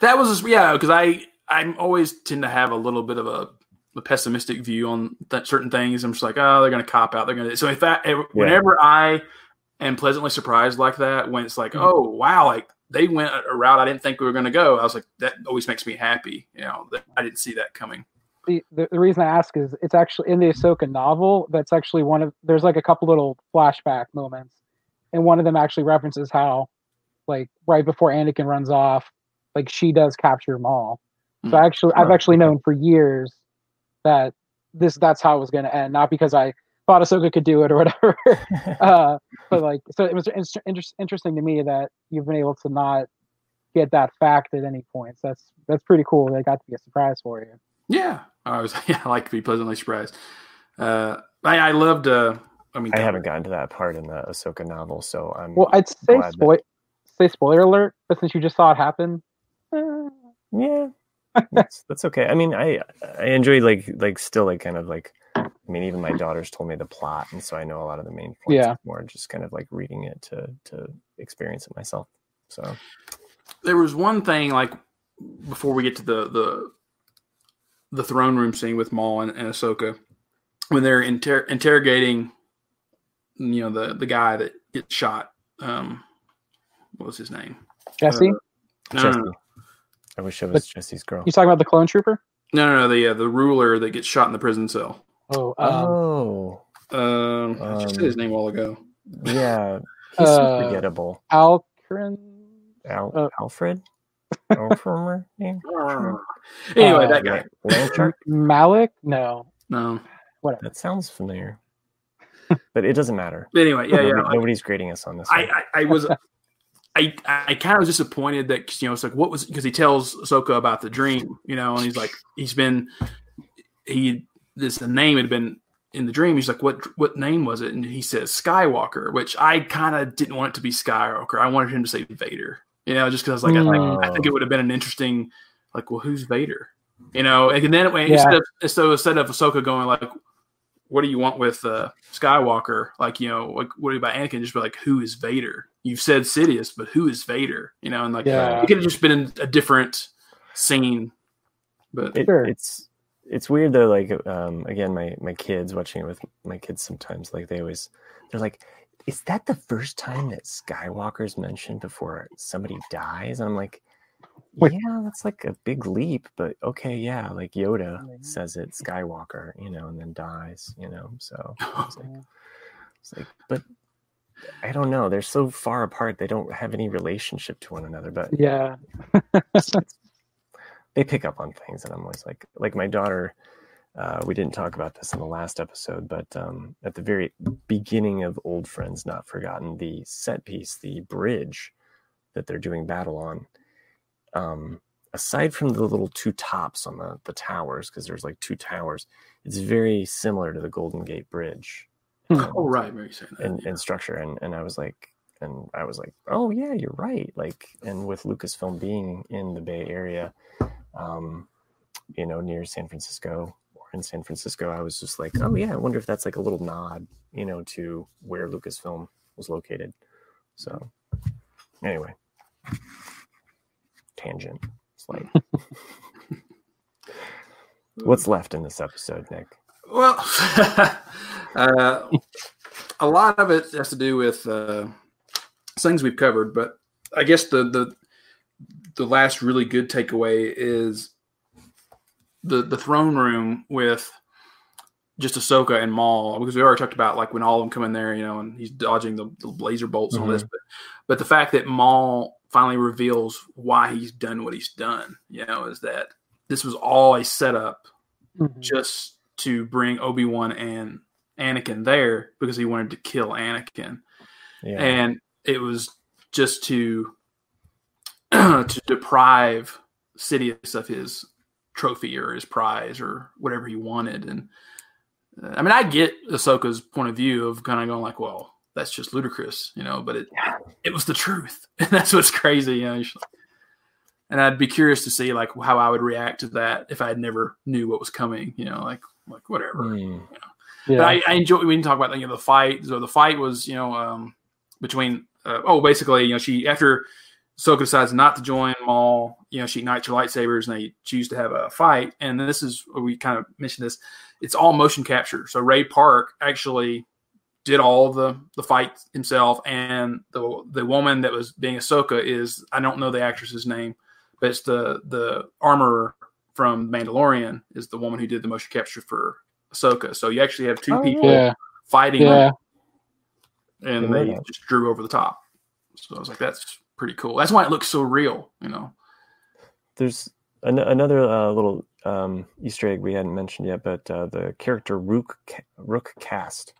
That was just, yeah, because I I'm always tend to have a little bit of a, a pessimistic view on that certain things. I'm just like, oh, they're going to cop out. They're going to. So if that, whenever I am pleasantly surprised like that, when it's like, Mhm. oh wow, like they went a route I didn't think we were going to go, I was like, that always makes me happy. You know, that I didn't see that coming. The, the, the reason I ask is it's actually in the Ahsoka novel. That's actually one of there's like a couple little flashback moments, and one of them actually references how, like right before Anakin runs off, like she does capture Maul. So Hmm. actually, I've actually known for years that this that's how it was going to end, not because I thought Ahsoka could do it or whatever. uh, but like, so it was in- inter- interesting to me that you've been able to not get that fact at any point. So that's that's pretty cool. That got to be a surprise for you. Yeah, I was. Yeah, I like to be pleasantly surprised. Uh, I, I loved. Uh, I mean, I haven't gotten to that part in the Ahsoka novel, so I'm Well, I'd say glad that- say spoiler alert, but since you just saw it happen, eh, yeah, that's, that's okay. I mean, I I enjoy like like still like kind of like I mean, even my daughters told me the plot, and so I know a lot of the main points. Yeah. More just kind of like reading it to to experience it myself. So there was one thing like before we get to the the the throne room scene with Maul and, and Ahsoka when they're inter- interrogating you know the the guy that gets shot um what was his name Jesse, Uh, no, Jesse, no, no, I wish it was Jesse's girl. you talking about the clone trooper? no, no, no, the uh, the ruler that gets shot in the prison cell Oh, um, oh, um, I just said his Um, name a while ago yeah, he's so Uh, forgettable. Alcrin. Al- uh, Alfred, Alfred, name? anyway Uh, that guy Lanchard. Malik? No. no Whatever. That sounds familiar, but it doesn't matter. But anyway yeah yeah Nobody- like, nobody's grading us on this. I. I, I was I I kind of was disappointed that you know it's like what was because he tells Ahsoka about the dream, you know, and he's like he's been he this the name had been in the dream, he's like, "What what name was it?" And he says Skywalker, which I kind of didn't want it to be Skywalker. I wanted him to say Vader, you know, just because I was like I, think, I think it would have been an interesting, like, well, who's Vader? You know, and then yeah. instead of so instead of Ahsoka going like, "What do you want with uh, Skywalker?" Like, you know, like what about Anakin? Just be like, "Who is Vader?" You've said Sidious, but who is Vader? You know, and like yeah. it could have just been a different scene. But it, it's it's weird though. Like um, again, my my kids watching it with my kids sometimes. Like they always they're like, "Is that the first time that Skywalker's mentioned before somebody dies?" And I'm like, "Yeah, that's like a big leap, but okay, yeah." Like Yoda says it, Skywalker, you know, and then dies, you know. So it's like, it's like, but I don't know. They're so far apart; they don't have any relationship to one another. But yeah, they pick up on things and i'm always like like my daughter uh, we didn't talk about this in the last episode but um, at the very beginning of old friends not forgotten the set piece the bridge that they're doing battle on um, aside from the little two tops on the, the towers because there's like two towers it's very similar to the golden gate bridge hmm. oh right very in, in structure and, and i was like and i was like oh yeah you're right like and with lucasfilm being in the bay area um, you know, near San Francisco or in San Francisco, I was just like, oh yeah, I wonder if that's like a little nod, you know, to where Lucasfilm was located. So anyway, tangent. It's like what's left in this episode, Nick? Well, uh, a lot of it has to do with uh, things we've covered, but I guess the the the last really good takeaway is the the throne room with just Ahsoka and Maul because we already talked about like when all of them come in there, you know, and he's dodging the, the laser bolts mm-hmm. and all this, mm-hmm. but but the fact that Maul finally reveals why he's done what he's done, you know, is that this was all a setup mm-hmm. just to bring Obi Wan and Anakin there because he wanted to kill Anakin, yeah. and it was just to to deprive Sidious of his trophy or his prize or whatever he wanted. And uh, I mean, I get Ahsoka's point of view of kind of going like, well, that's just ludicrous, you know, but it it was the truth. And that's what's crazy, you know. And I'd be curious to see like how I would react to that if I had never knew what was coming, you know, like like whatever. Mm. You know. yeah. But I, I enjoy we didn't talk about you know the fight. So the fight was, you know, um between uh, oh basically, you know, she after Ahsoka decides not to join Maul. You know, she ignites her lightsabers and they choose to have a fight. And this is we kind of mentioned this. It's all motion capture. So Ray Park actually did all the the fight himself, and the the woman that was being Ahsoka is I don't know the actress's name, but it's the the armorer from Mandalorian is the woman who did the motion capture for Ahsoka. So you actually have two oh, people yeah. fighting, yeah. and they just drew over the top. So I was like, that's pretty cool. That's why it looks so real, you know. There's an- another uh, little um, Easter egg we hadn't mentioned yet, but uh, the character Rook Rook Kast,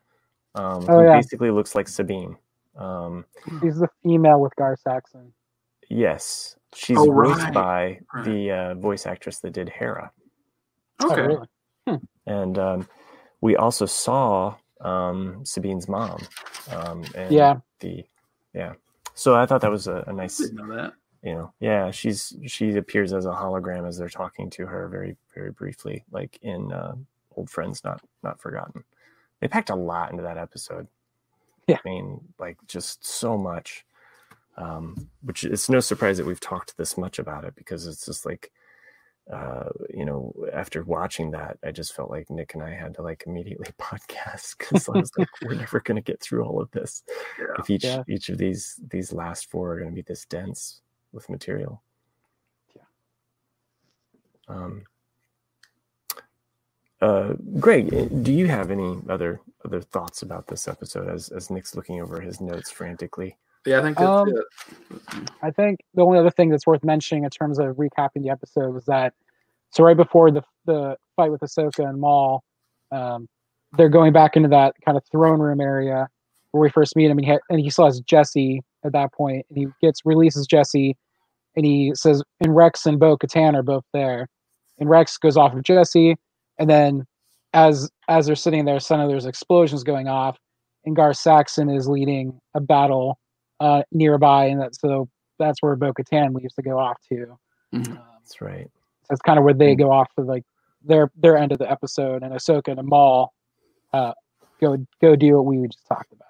um, oh, yeah. basically looks like Sabine. Um, She's the female with Gar Saxon. Yes, she's oh, voiced by right. the uh, voice actress that did Hera. Okay. Oh, really? hmm. And um, we also saw um, Sabine's mom. Um, and yeah. The yeah. So I thought that was a, a nice. Didn't know that. You know, yeah, she's she appears as a hologram as they're talking to her very very briefly, like in uh, Old Friends Not Not Forgotten. They packed a lot into that episode. Yeah, I mean, like just so much. Um, which it's no surprise that we've talked this much about it because it's just like uh, you know, after watching that, I just felt like Nick and I had to like immediately podcast because I was like, we're never going to get through all of this yeah. if each yeah. each of these these last four are going to be this dense with material. Yeah. Um. Uh, Greg, eh, do you have any other other thoughts about this episode as as Nick's looking over his notes frantically? Yeah, I think that's um, it. I think the only other thing that's worth mentioning in terms of recapping the episode was that so right before the the fight with Ahsoka and Maul, um, they're going back into that kind of throne room area where we first meet him, and he, ha- and he still has Jesse at that point, and he gets releases Jesse, and he says, and Rex and Bo Katan are both there, and Rex goes off of Jesse, and then as as they're sitting there, suddenly there's explosions going off, and Gar Saxon is leading a battle uh, nearby, and that so that's where Bo Katan leaves to go off to. Mhm. Um, That's right. so that's kind of where they go off to like their their end of the episode, and Ahsoka and Maul uh, go go do what we just talked about.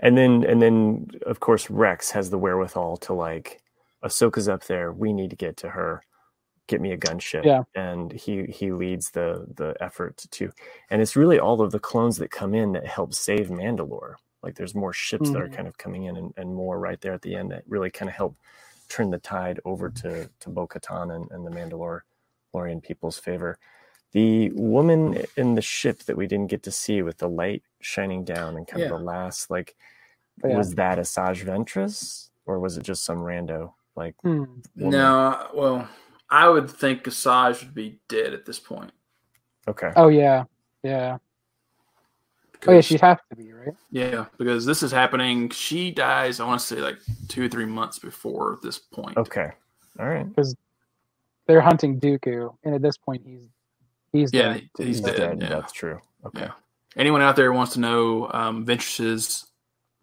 And then and then of course Rex has the wherewithal to like Ahsoka's up there. We need to get to her. Get me a gunship. Yeah. And he he leads the the effort to and it's really all of the clones that come in that help save Mandalore. Like there's more ships that are Mhm. kind of coming in and, and more right there at the end that really kind of help turn the tide over to to Bo Katan and, and the Mandalorian people's favor. The woman in the ship that we didn't get to see with the light shining down and kind Yeah. of the last like Yeah. was that Asajj Ventress or was it just some rando like Hmm. woman? No, well, I would think Asajj would be dead at this point. Okay. Oh yeah, yeah. Oh yeah, she'd have to be right. yeah, because this is happening. She dies. I want to say like two or three months before this point. Okay. All right. Because They're hunting Dooku, and at this point, he's he's Yeah, dead. he's, He's dead. dead. Yeah. That's true. Okay. Yeah. Anyone out there wants to know um, Ventress's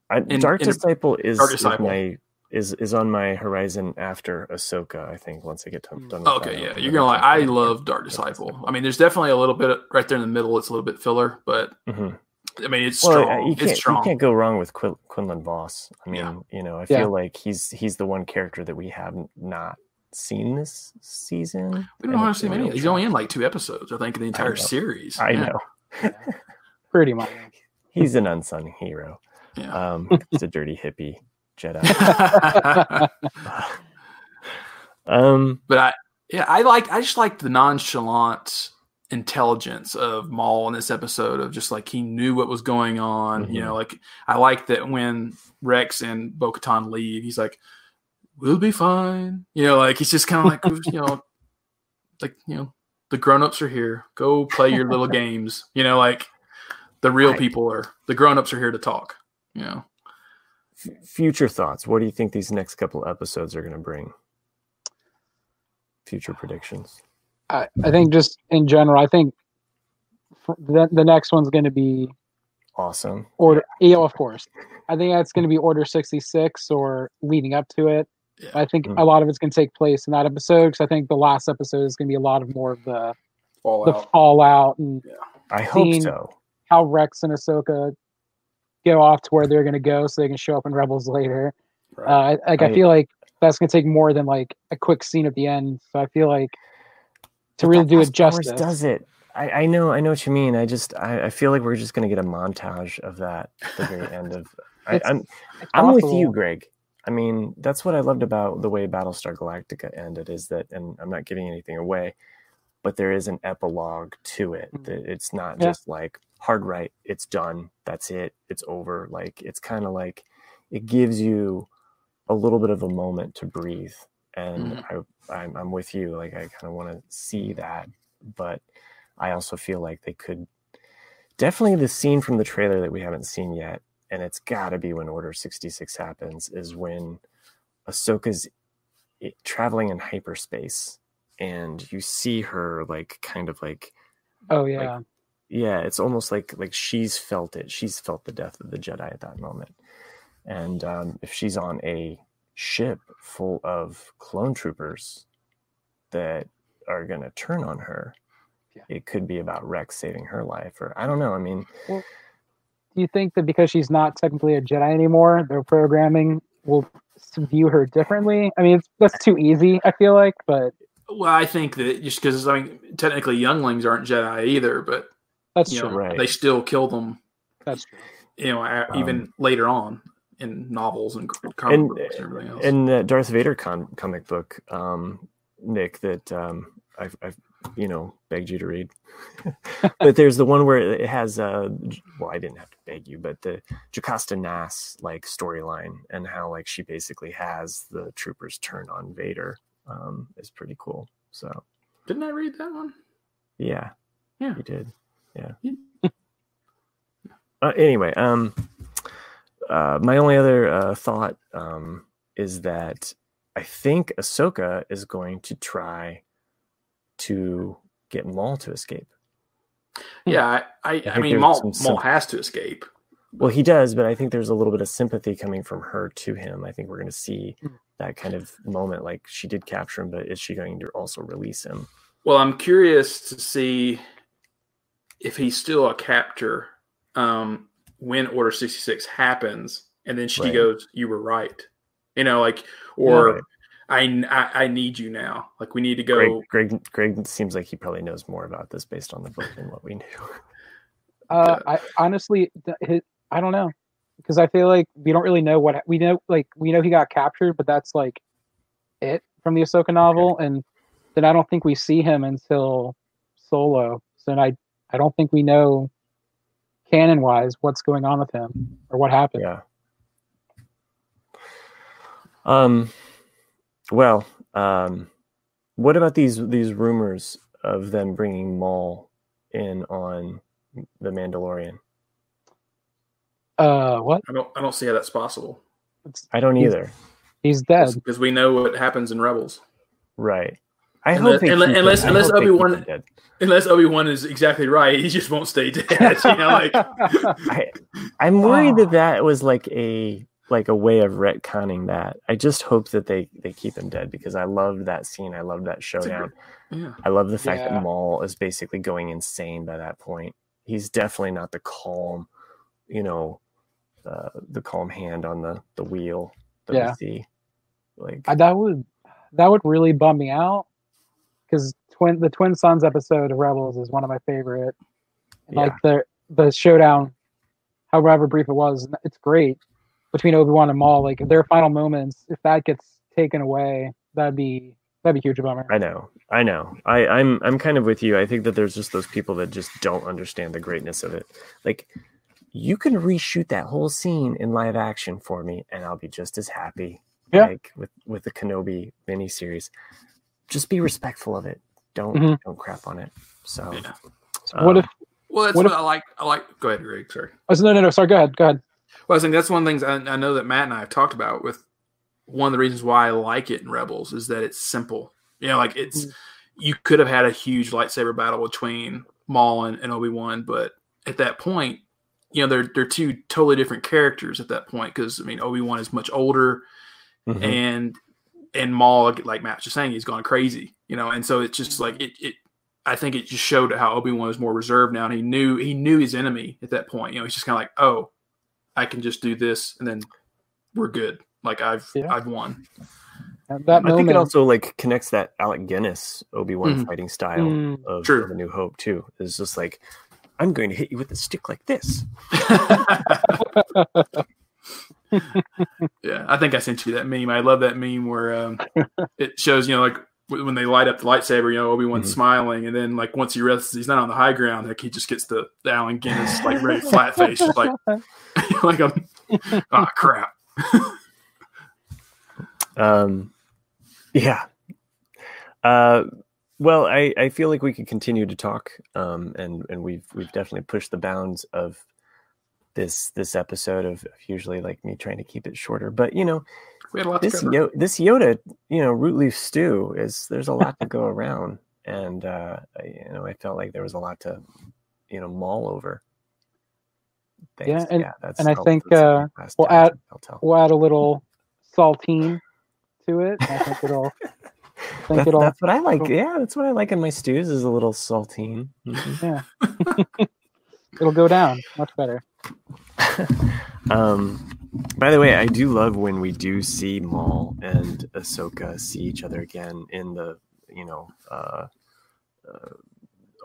I, In- Dark in- Disciple is, Dark is Disciple. my is is on my horizon after Ahsoka. I think once I get to, done. With Okay, that, yeah, you're gonna like. I love Dark Disciple. I mean, there's definitely a little bit right there in the middle. It's a little bit filler, but Mhm. I mean, it's Well, strong. you can't it's strong. you can't go wrong with Quil- Quinlan Vos. I mean, Yeah. you know, I Yeah. feel like he's he's the one character that we have not seen this season. we don't know how to see many. He's only in like two episodes, I think, in the entire know. series. I Yeah. know pretty much. he's an unsung hero. Yeah. Um, he's a dirty hippie Jedi. um, but I, yeah, I like. I just like the nonchalant intelligence of Maul in this episode of just like he knew what was going on. You Mhm. know, like I like that when Rex and Bo Katan leave, he's like, "We'll be fine." You know, like he's just kind of like, you know, like you know, the grown ups are here. Go play your little games. You know, like the real Right. people are. The grown ups are here to talk. You know. f- future thoughts. What do you think these next couple episodes are going to bring? Future predictions. I, I think just in general, I think the the next one's going to be Awesome. order. Yeah, of course. I think that's going to be Order sixty six or leading up to it. Yeah. I think Mm. a lot of it's going to take place in that episode because I think the last episode is going to be a lot of more of the the Fallout. fallout and I hope so. how Rex and Ahsoka go off to where they're going to go so they can show up in Rebels later. Right. Uh, like I, I- feel like that's going to take more than like a quick scene at the end. So I feel like to really do it justice, does it. I, I know, I know what you mean. I just, I, I feel like we're just going to get a montage of that at the very end of. I, It's- I'm, I'm with you, Greg. I mean, that's what I loved about the way Battlestar Galactica ended. Is that, and I'm not giving anything away, but there is an epilogue to it. Mhm. That it's not Yeah. just like hard right. It's done. That's it. It's over. Like it's kind of like it gives you a little bit of a moment to breathe. And I, I'm, I'm with you. Like I kind of want to see that, but I also feel like they could definitely the scene from the trailer that we haven't seen yet, and it's got to be when Order 66 happens, is when Ahsoka's traveling in hyperspace and you see her like kind of like Oh yeah, yeah it's almost like like she's felt it. She's felt the death of the jedi at that moment. And um, if she's on a ship full of clone troopers that are going to turn on her Yeah. it could be about rex saving her life or i don't know i mean do you think that because she's not technically a Jedi anymore, their programming will view her differently? I mean, it's, that's too easy. I feel like, but Well, I think that just because I mean, technically younglings aren't Jedi either, but that's you true. know, Right. they still kill them. That's true. You know, a- Um, even later on in novels and comic and books and everything else. in the darth vader con- comic book um, nick that um, I've, I've you know begged you to read but there's the one where it has uh well i didn't have to beg you but the jocasta nass like storyline and how like she basically has the troopers turn on vader um is pretty cool so Didn't I read that one? yeah Yeah. you did yeah Yeah. uh, anyway um uh my only other uh thought um is that i think ahsoka is going to try to get maul to escape Yeah, I, I, I, think mean, Maul, Maul has to escape. Well, he does, but I think there's a little bit of sympathy coming from her to him. I think we're going to see Mm. that kind of moment. Like she did capture him, but is she going to also release him? Well, I'm curious to see if he's still a captor um, when Order 66 happens, and then she Right. goes, "You were right," you know, like, or Right. I, I I need you now. Like, we need to go. Greg, Greg, Greg seems like he probably knows more about this based on the book than what we knew. Uh, I honestly, I don't know, because I feel like we don't really know what we know. Like we know he got captured, but that's like it from the Ahsoka novel, and then I don't think we see him until Solo. So then I, I don't think we know canon wise what's going on with him or what happened. Yeah. Um. Well, um, what about these these rumors of them bringing Maul in on the Mandalorian? Uh, what? I don't I don't see how that's possible It's, I don't He's- either. he's dead. because we know what happens in Rebels. Right. I Unless- hope unless- unless- unless hope they keep Obi-Wan- Unless Obi Wan is exactly right, he just won't stay dead. you know, like I, I'm worried Oh. that that was like a like a way of retconning that. I just hope that they they keep him dead because I loved that scene. I loved that a showdown. yeah. I love the fact Yeah. that Maul is basically going insane by that point. He's definitely not the calm, you know, uh, the calm hand on the the wheel that Yeah. we see. Like I, that would that would really bum me out because twin the Twin Suns episode of Rebels is one of my favorite. And, Like the the showdown, however brief it was, it's great between Obi Wan and Maul. Like their final moments, if that gets taken away, that'd be that'd be a huge bummer. I know, I know. I, I'm I'm kind of with you. I think that there's just those people that just don't understand the greatness of it. Like you can reshoot that whole scene in live action for me, and I'll be just as happy. Yeah. Like with with the Kenobi miniseries, just be respectful of it. Don't Mhm. don't crap on it. So Yeah. um, what if? Well, that's What what, if- I like. I like. Go ahead, Greg. Sorry. Oh, no, no, no. Sorry. Go ahead. Go ahead. Well, I think that's one of the things I, I know that Matt and I have talked about. With one of the reasons why I like it in Rebels is that it's simple. You know, like it's Mm. you could have had a huge lightsaber battle between Maul and, and Obi Wan, but at that point, you know, they're they're two totally different characters at that point. Because I mean, Obi Wan is much older, mhm. and and Maul, like Matt was just saying, he's gone crazy. You know, and so it's just like it. it I think it just showed how Obi Wan was more reserved now, and he knew he knew his enemy at that point. You know, he's just kind of like, oh, I can just do this, and then we're good. Like I've Yeah. I've won. At that I think it also like connects that Alec Guinness Obi Wan Mhm. fighting style Mm. of, True. of A New Hope too. It's just like I'm going to hit you with a stick like this. yeah, I think I sent you that meme. I love that meme where um, it shows you know like when they light up the lightsaber, you know Obi Wan's Mhm. smiling, and then like once he rests, he's not on the high ground, like he just gets the, the Alec Guinness like very flat face, like like I'm oh crap. Um, yeah. Uh, well, I, I feel like we could continue to talk, um, and and we've we've definitely pushed the bounds of this this episode of, of usually like me trying to keep it shorter. But you know, We had a lot to this cover. Yo- this Yoda, you know, root leaf stew is there's a lot to go around, and uh, you know, I felt like there was a lot to you know mull over. Yeah, and- that's and I think, uh, we'll add- I'll tell. we'll add a little saltine to it. I think it'll. I think That's, it'll. that's what I like. Yeah, that's what I like in my stews is a little saltine. Mhm. Yeah. it'll go down much better. Um, by the way, I do love when we do see Maul and Ahsoka see each other again in the, you know, uh, uh,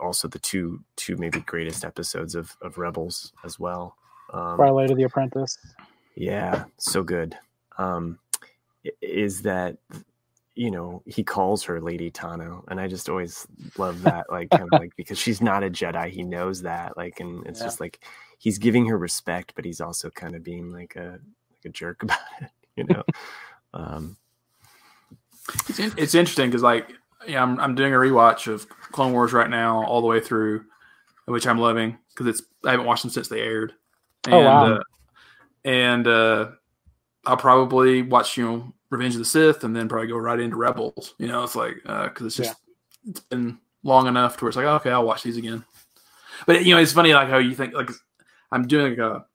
also the two two maybe greatest episodes of of Rebels as well. Um, Twilight of the Apprentice. yeah, so good. Um, is that you know he calls her Lady Tano, and I just always love that, like kind of like because she's not a Jedi, he knows that, like, and it's Yeah. just like he's giving her respect, but he's also kind of being like a like a jerk about it, you know. um, It's, in, it's interesting because like yeah, I'm I'm doing a rewatch of Clone Wars right now all the way through, which I'm loving because it's I haven't watched them since they aired. And, Oh, wow. Uh, and uh, I'll probably watch you know Revenge of the Sith and then probably go right into Rebels. You know, it's like because it's just it's been long enough to where it's like okay, I'll watch these again. But you know, it's funny like how you think like I'm doing like a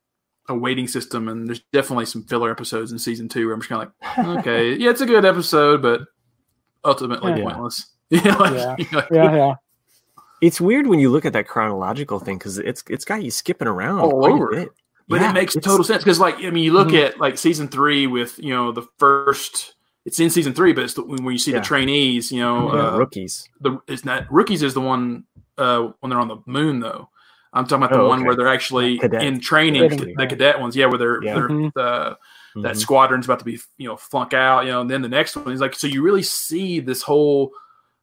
a waiting system, and there's definitely some filler episodes in season two where I'm just kind of like, okay, yeah, it's a good episode, but ultimately Yeah. pointless. Yeah, like, Yeah. you know, Yeah, yeah. It's weird when you look at that chronological thing because it's it's got you skipping around All over. bit. but Yeah, it makes total sense because, like, I mean, you look Mhm. at like season three with you know the first. It's in season three, but it's the, when you see Yeah. the trainees. You know, yeah, uh, rookies. the it's not rookies is the one uh, when they're on the moon though. I'm talking about the Oh, one okay. where they're actually Cadet. in training, Cadet. the cadet ones. Yeah, where they're, Yeah. they're Mhm. uh, that Mhm. squadron's about to be you know flunk out. You know, and then the next one is like so you really see this whole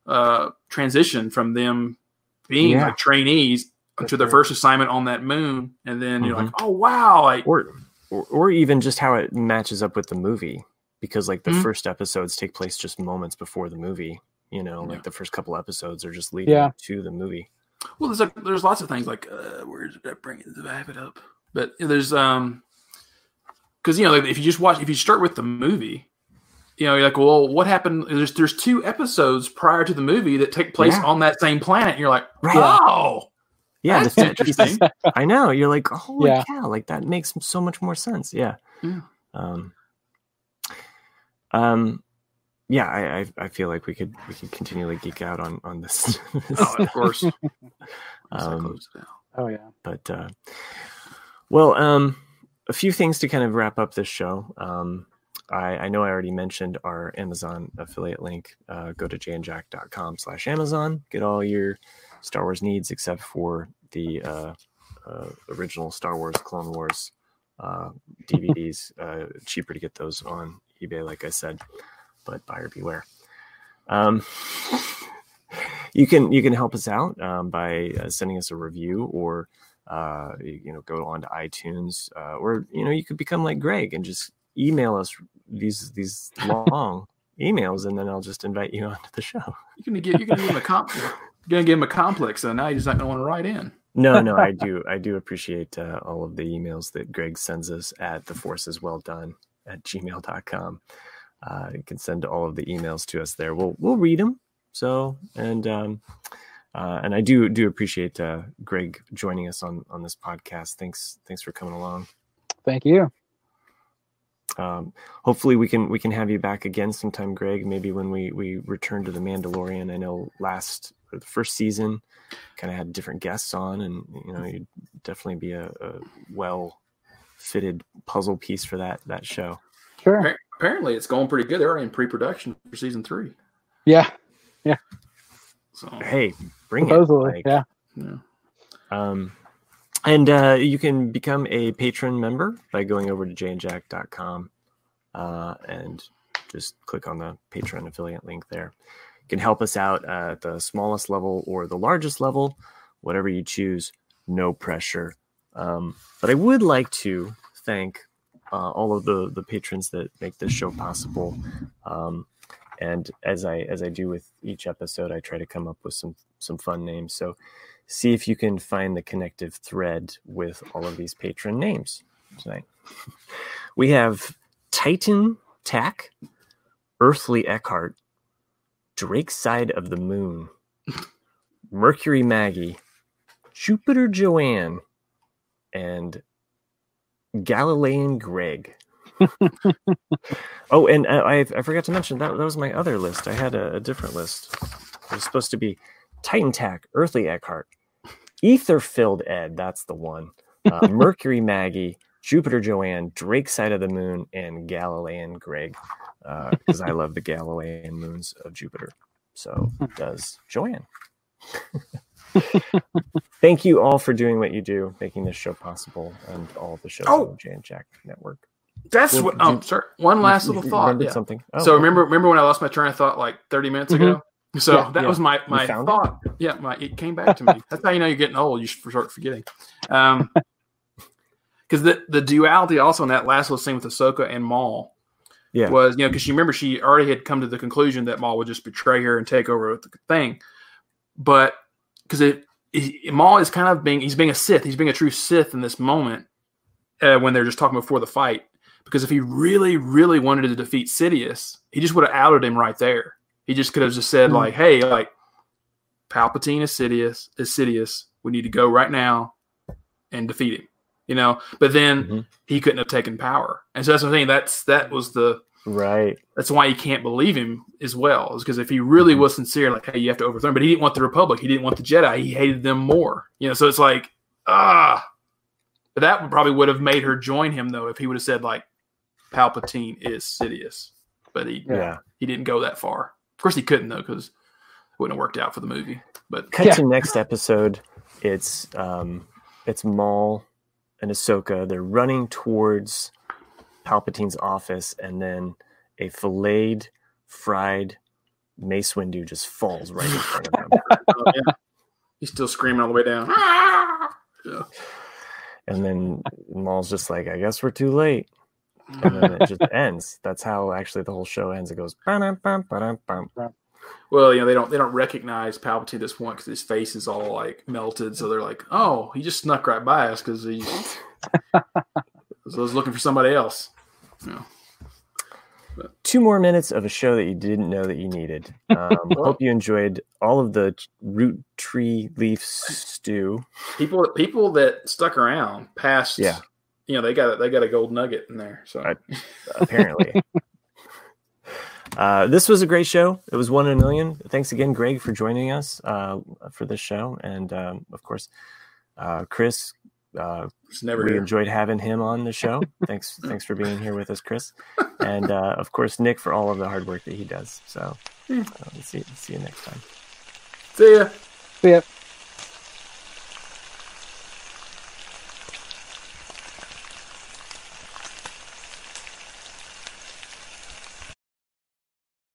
uh, transition from them being Yeah. like trainees For to their sure. first assignment on that moon, and then you're like, oh wow, like or, or or even just how it matches up with the movie because like the Mhm. first episodes take place just moments before the movie you know Yeah. like the first couple episodes are just leading Yeah. to the movie Well, there's like there's lots of things like uh, where did I bring it? Did I have it up? But there's um because you know like, if you just watch if you start with the movie, you know you're like, well, what happened? There's there's two episodes prior to the movie that take place Yeah. on that same planet. And you're like, Right. oh, yeah that's set piece- interesting. i know you're like holy Yeah. cow like that makes so much more sense yeah Yeah. um um yeah I, I i feel like we could we could continually geek out on on this, oh, of course. Um, closed it out. Oh yeah. but uh well um a few things to kind of wrap up this show um I, I know I already mentioned our Amazon affiliate link. Uh, go to jayandjack.com slash Amazon. Get all your Star Wars needs except for the uh, uh, original Star Wars Clone Wars uh, DVDs. uh, cheaper to get those on eBay, like I said, but buyer beware. Um, you can you can help us out um, by uh, sending us a review or uh, you know go on to iTunes uh, or you know you could become like Greg and just email us these these long emails and then I'll just invite you onto the show. You're gonna give you're gonna give him a comp. You're gonna give him a complex, so now he's not gonna want to write in. No, no, I do I do appreciate uh, all of the emails that Greg sends us at the force is well done at gmail.com. Uh, you can send all of the emails to us there. We'll we'll read them. So and um, uh, and I do do appreciate uh, Greg joining us on on this podcast. Thanks thanks for coming along. Thank you. um, hopefully we can we can have you back again sometime greg maybe when we we return to the mandalorian i know last or the first season kind of had different guests on and you know you'd definitely be a, a well fitted puzzle piece for that that show Sure. Appar- Apparently, it's going pretty good. They're already in pre-production for season three. Yeah. Yeah. So hey bring it Supposedly. like, yeah. yeah. Um, and uh, you can become a patron member by going over to jayandjack.com uh, and just click on the Patreon affiliate link there. You can help us out uh, at the smallest level or the largest level, whatever you choose, no pressure. Um, but I would like to thank uh, all of the, the patrons that make this show possible. Um, and as I as I do with each episode, I try to come up with some some fun names. So see if you can find the connective thread with all of these patron names tonight. We have Titan Tack, Earthly Eckhart, Drake Side of the Moon, Mercury Maggie, Jupiter Joanne, and Galilean Greg. oh, and uh, I, I forgot to mention that that was my other list. I had a, a different list. It was supposed to be Titan Tack, Earthly Eckhart, Ether Filled Ed, that's the one, uh, Mercury Maggie, Jupiter Joanne, Drake Side of the Moon, and Galilean Greg, because I love the Galilean moons of Jupiter. So does Joanne. Thank you all for doing what you do, making this show possible, and all the shows Oh. on the Jay and Jack Network. That's Well, what. did Oh, you- sorry. One last You- little you thought. yeah. something. Oh, so okay. remember, remember when I lost my train of thought like 30 minutes Mhm. ago? So Yeah, that yeah. was my my found it? thought. Yeah, my it came back to me. That's how you know you're getting old. You should start forgetting. Um, because the the duality also in that last little scene with Ahsoka and Maul Yeah. was you know because she remember she already had come to the conclusion that Maul would just betray her and take over the thing, but because it, it Maul is kind of being he's being a Sith. He's being a true Sith in this moment uh, when they're just talking before the fight. Because if he really, really wanted to defeat Sidious, he just would have outed him right there. He just could have just said Hmm. like, "Hey, like Palpatine is Sidious, is Sidious. We need to go right now and defeat him. You know, but then Mhm. he couldn't have taken power, and so that's what I'm saying. That's that was the Right. that's why you can't believe him as well. Is because if he really Mhm. was sincere, like, hey, you have to overthrow him, but he didn't want the Republic. He didn't want the Jedi. He hated them more. You know, so it's like, ah. But that would probably would have made her join him though if he would have said like, Palpatine is Sidious, but he Yeah. he didn't go that far. Of course, he couldn't though because it wouldn't have worked out for the movie. But Cut Yeah. to next episode. It's um, it's Maul and Ahsoka. They're running towards Palpatine's office, and then a filleted, fried Mace Windu just falls right in front of him. uh, yeah, he's still screaming all the way down. Yeah. and then Maul's just like, "I guess we're too late." And then it just ends. That's how actually the whole show ends. It goes. "Ba-dum, bum, ba-dum, bum." Well, you know they don't they don't recognize Palpatine at this point because his face is all like melted. So they're like, "Oh, he just snuck right by us because he so was looking for somebody else." You know. two more minutes of a show that you didn't know that you needed. Um, hope you enjoyed all of the root tree leaf stew. People people that stuck around past, Yeah. you know, they got they got a gold nugget in there. So I- Apparently, uh, this was a great show. It was one in a million. Thanks again, Greg, for joining us uh, for this show, and um, of course, uh, Chris. Uh, it's never we here. enjoyed having him on the show. Thanks, thanks for being here with us, Chris, and uh, of course Nick for all of the hard work that he does. So, uh, see, see you next time. See ya. See ya.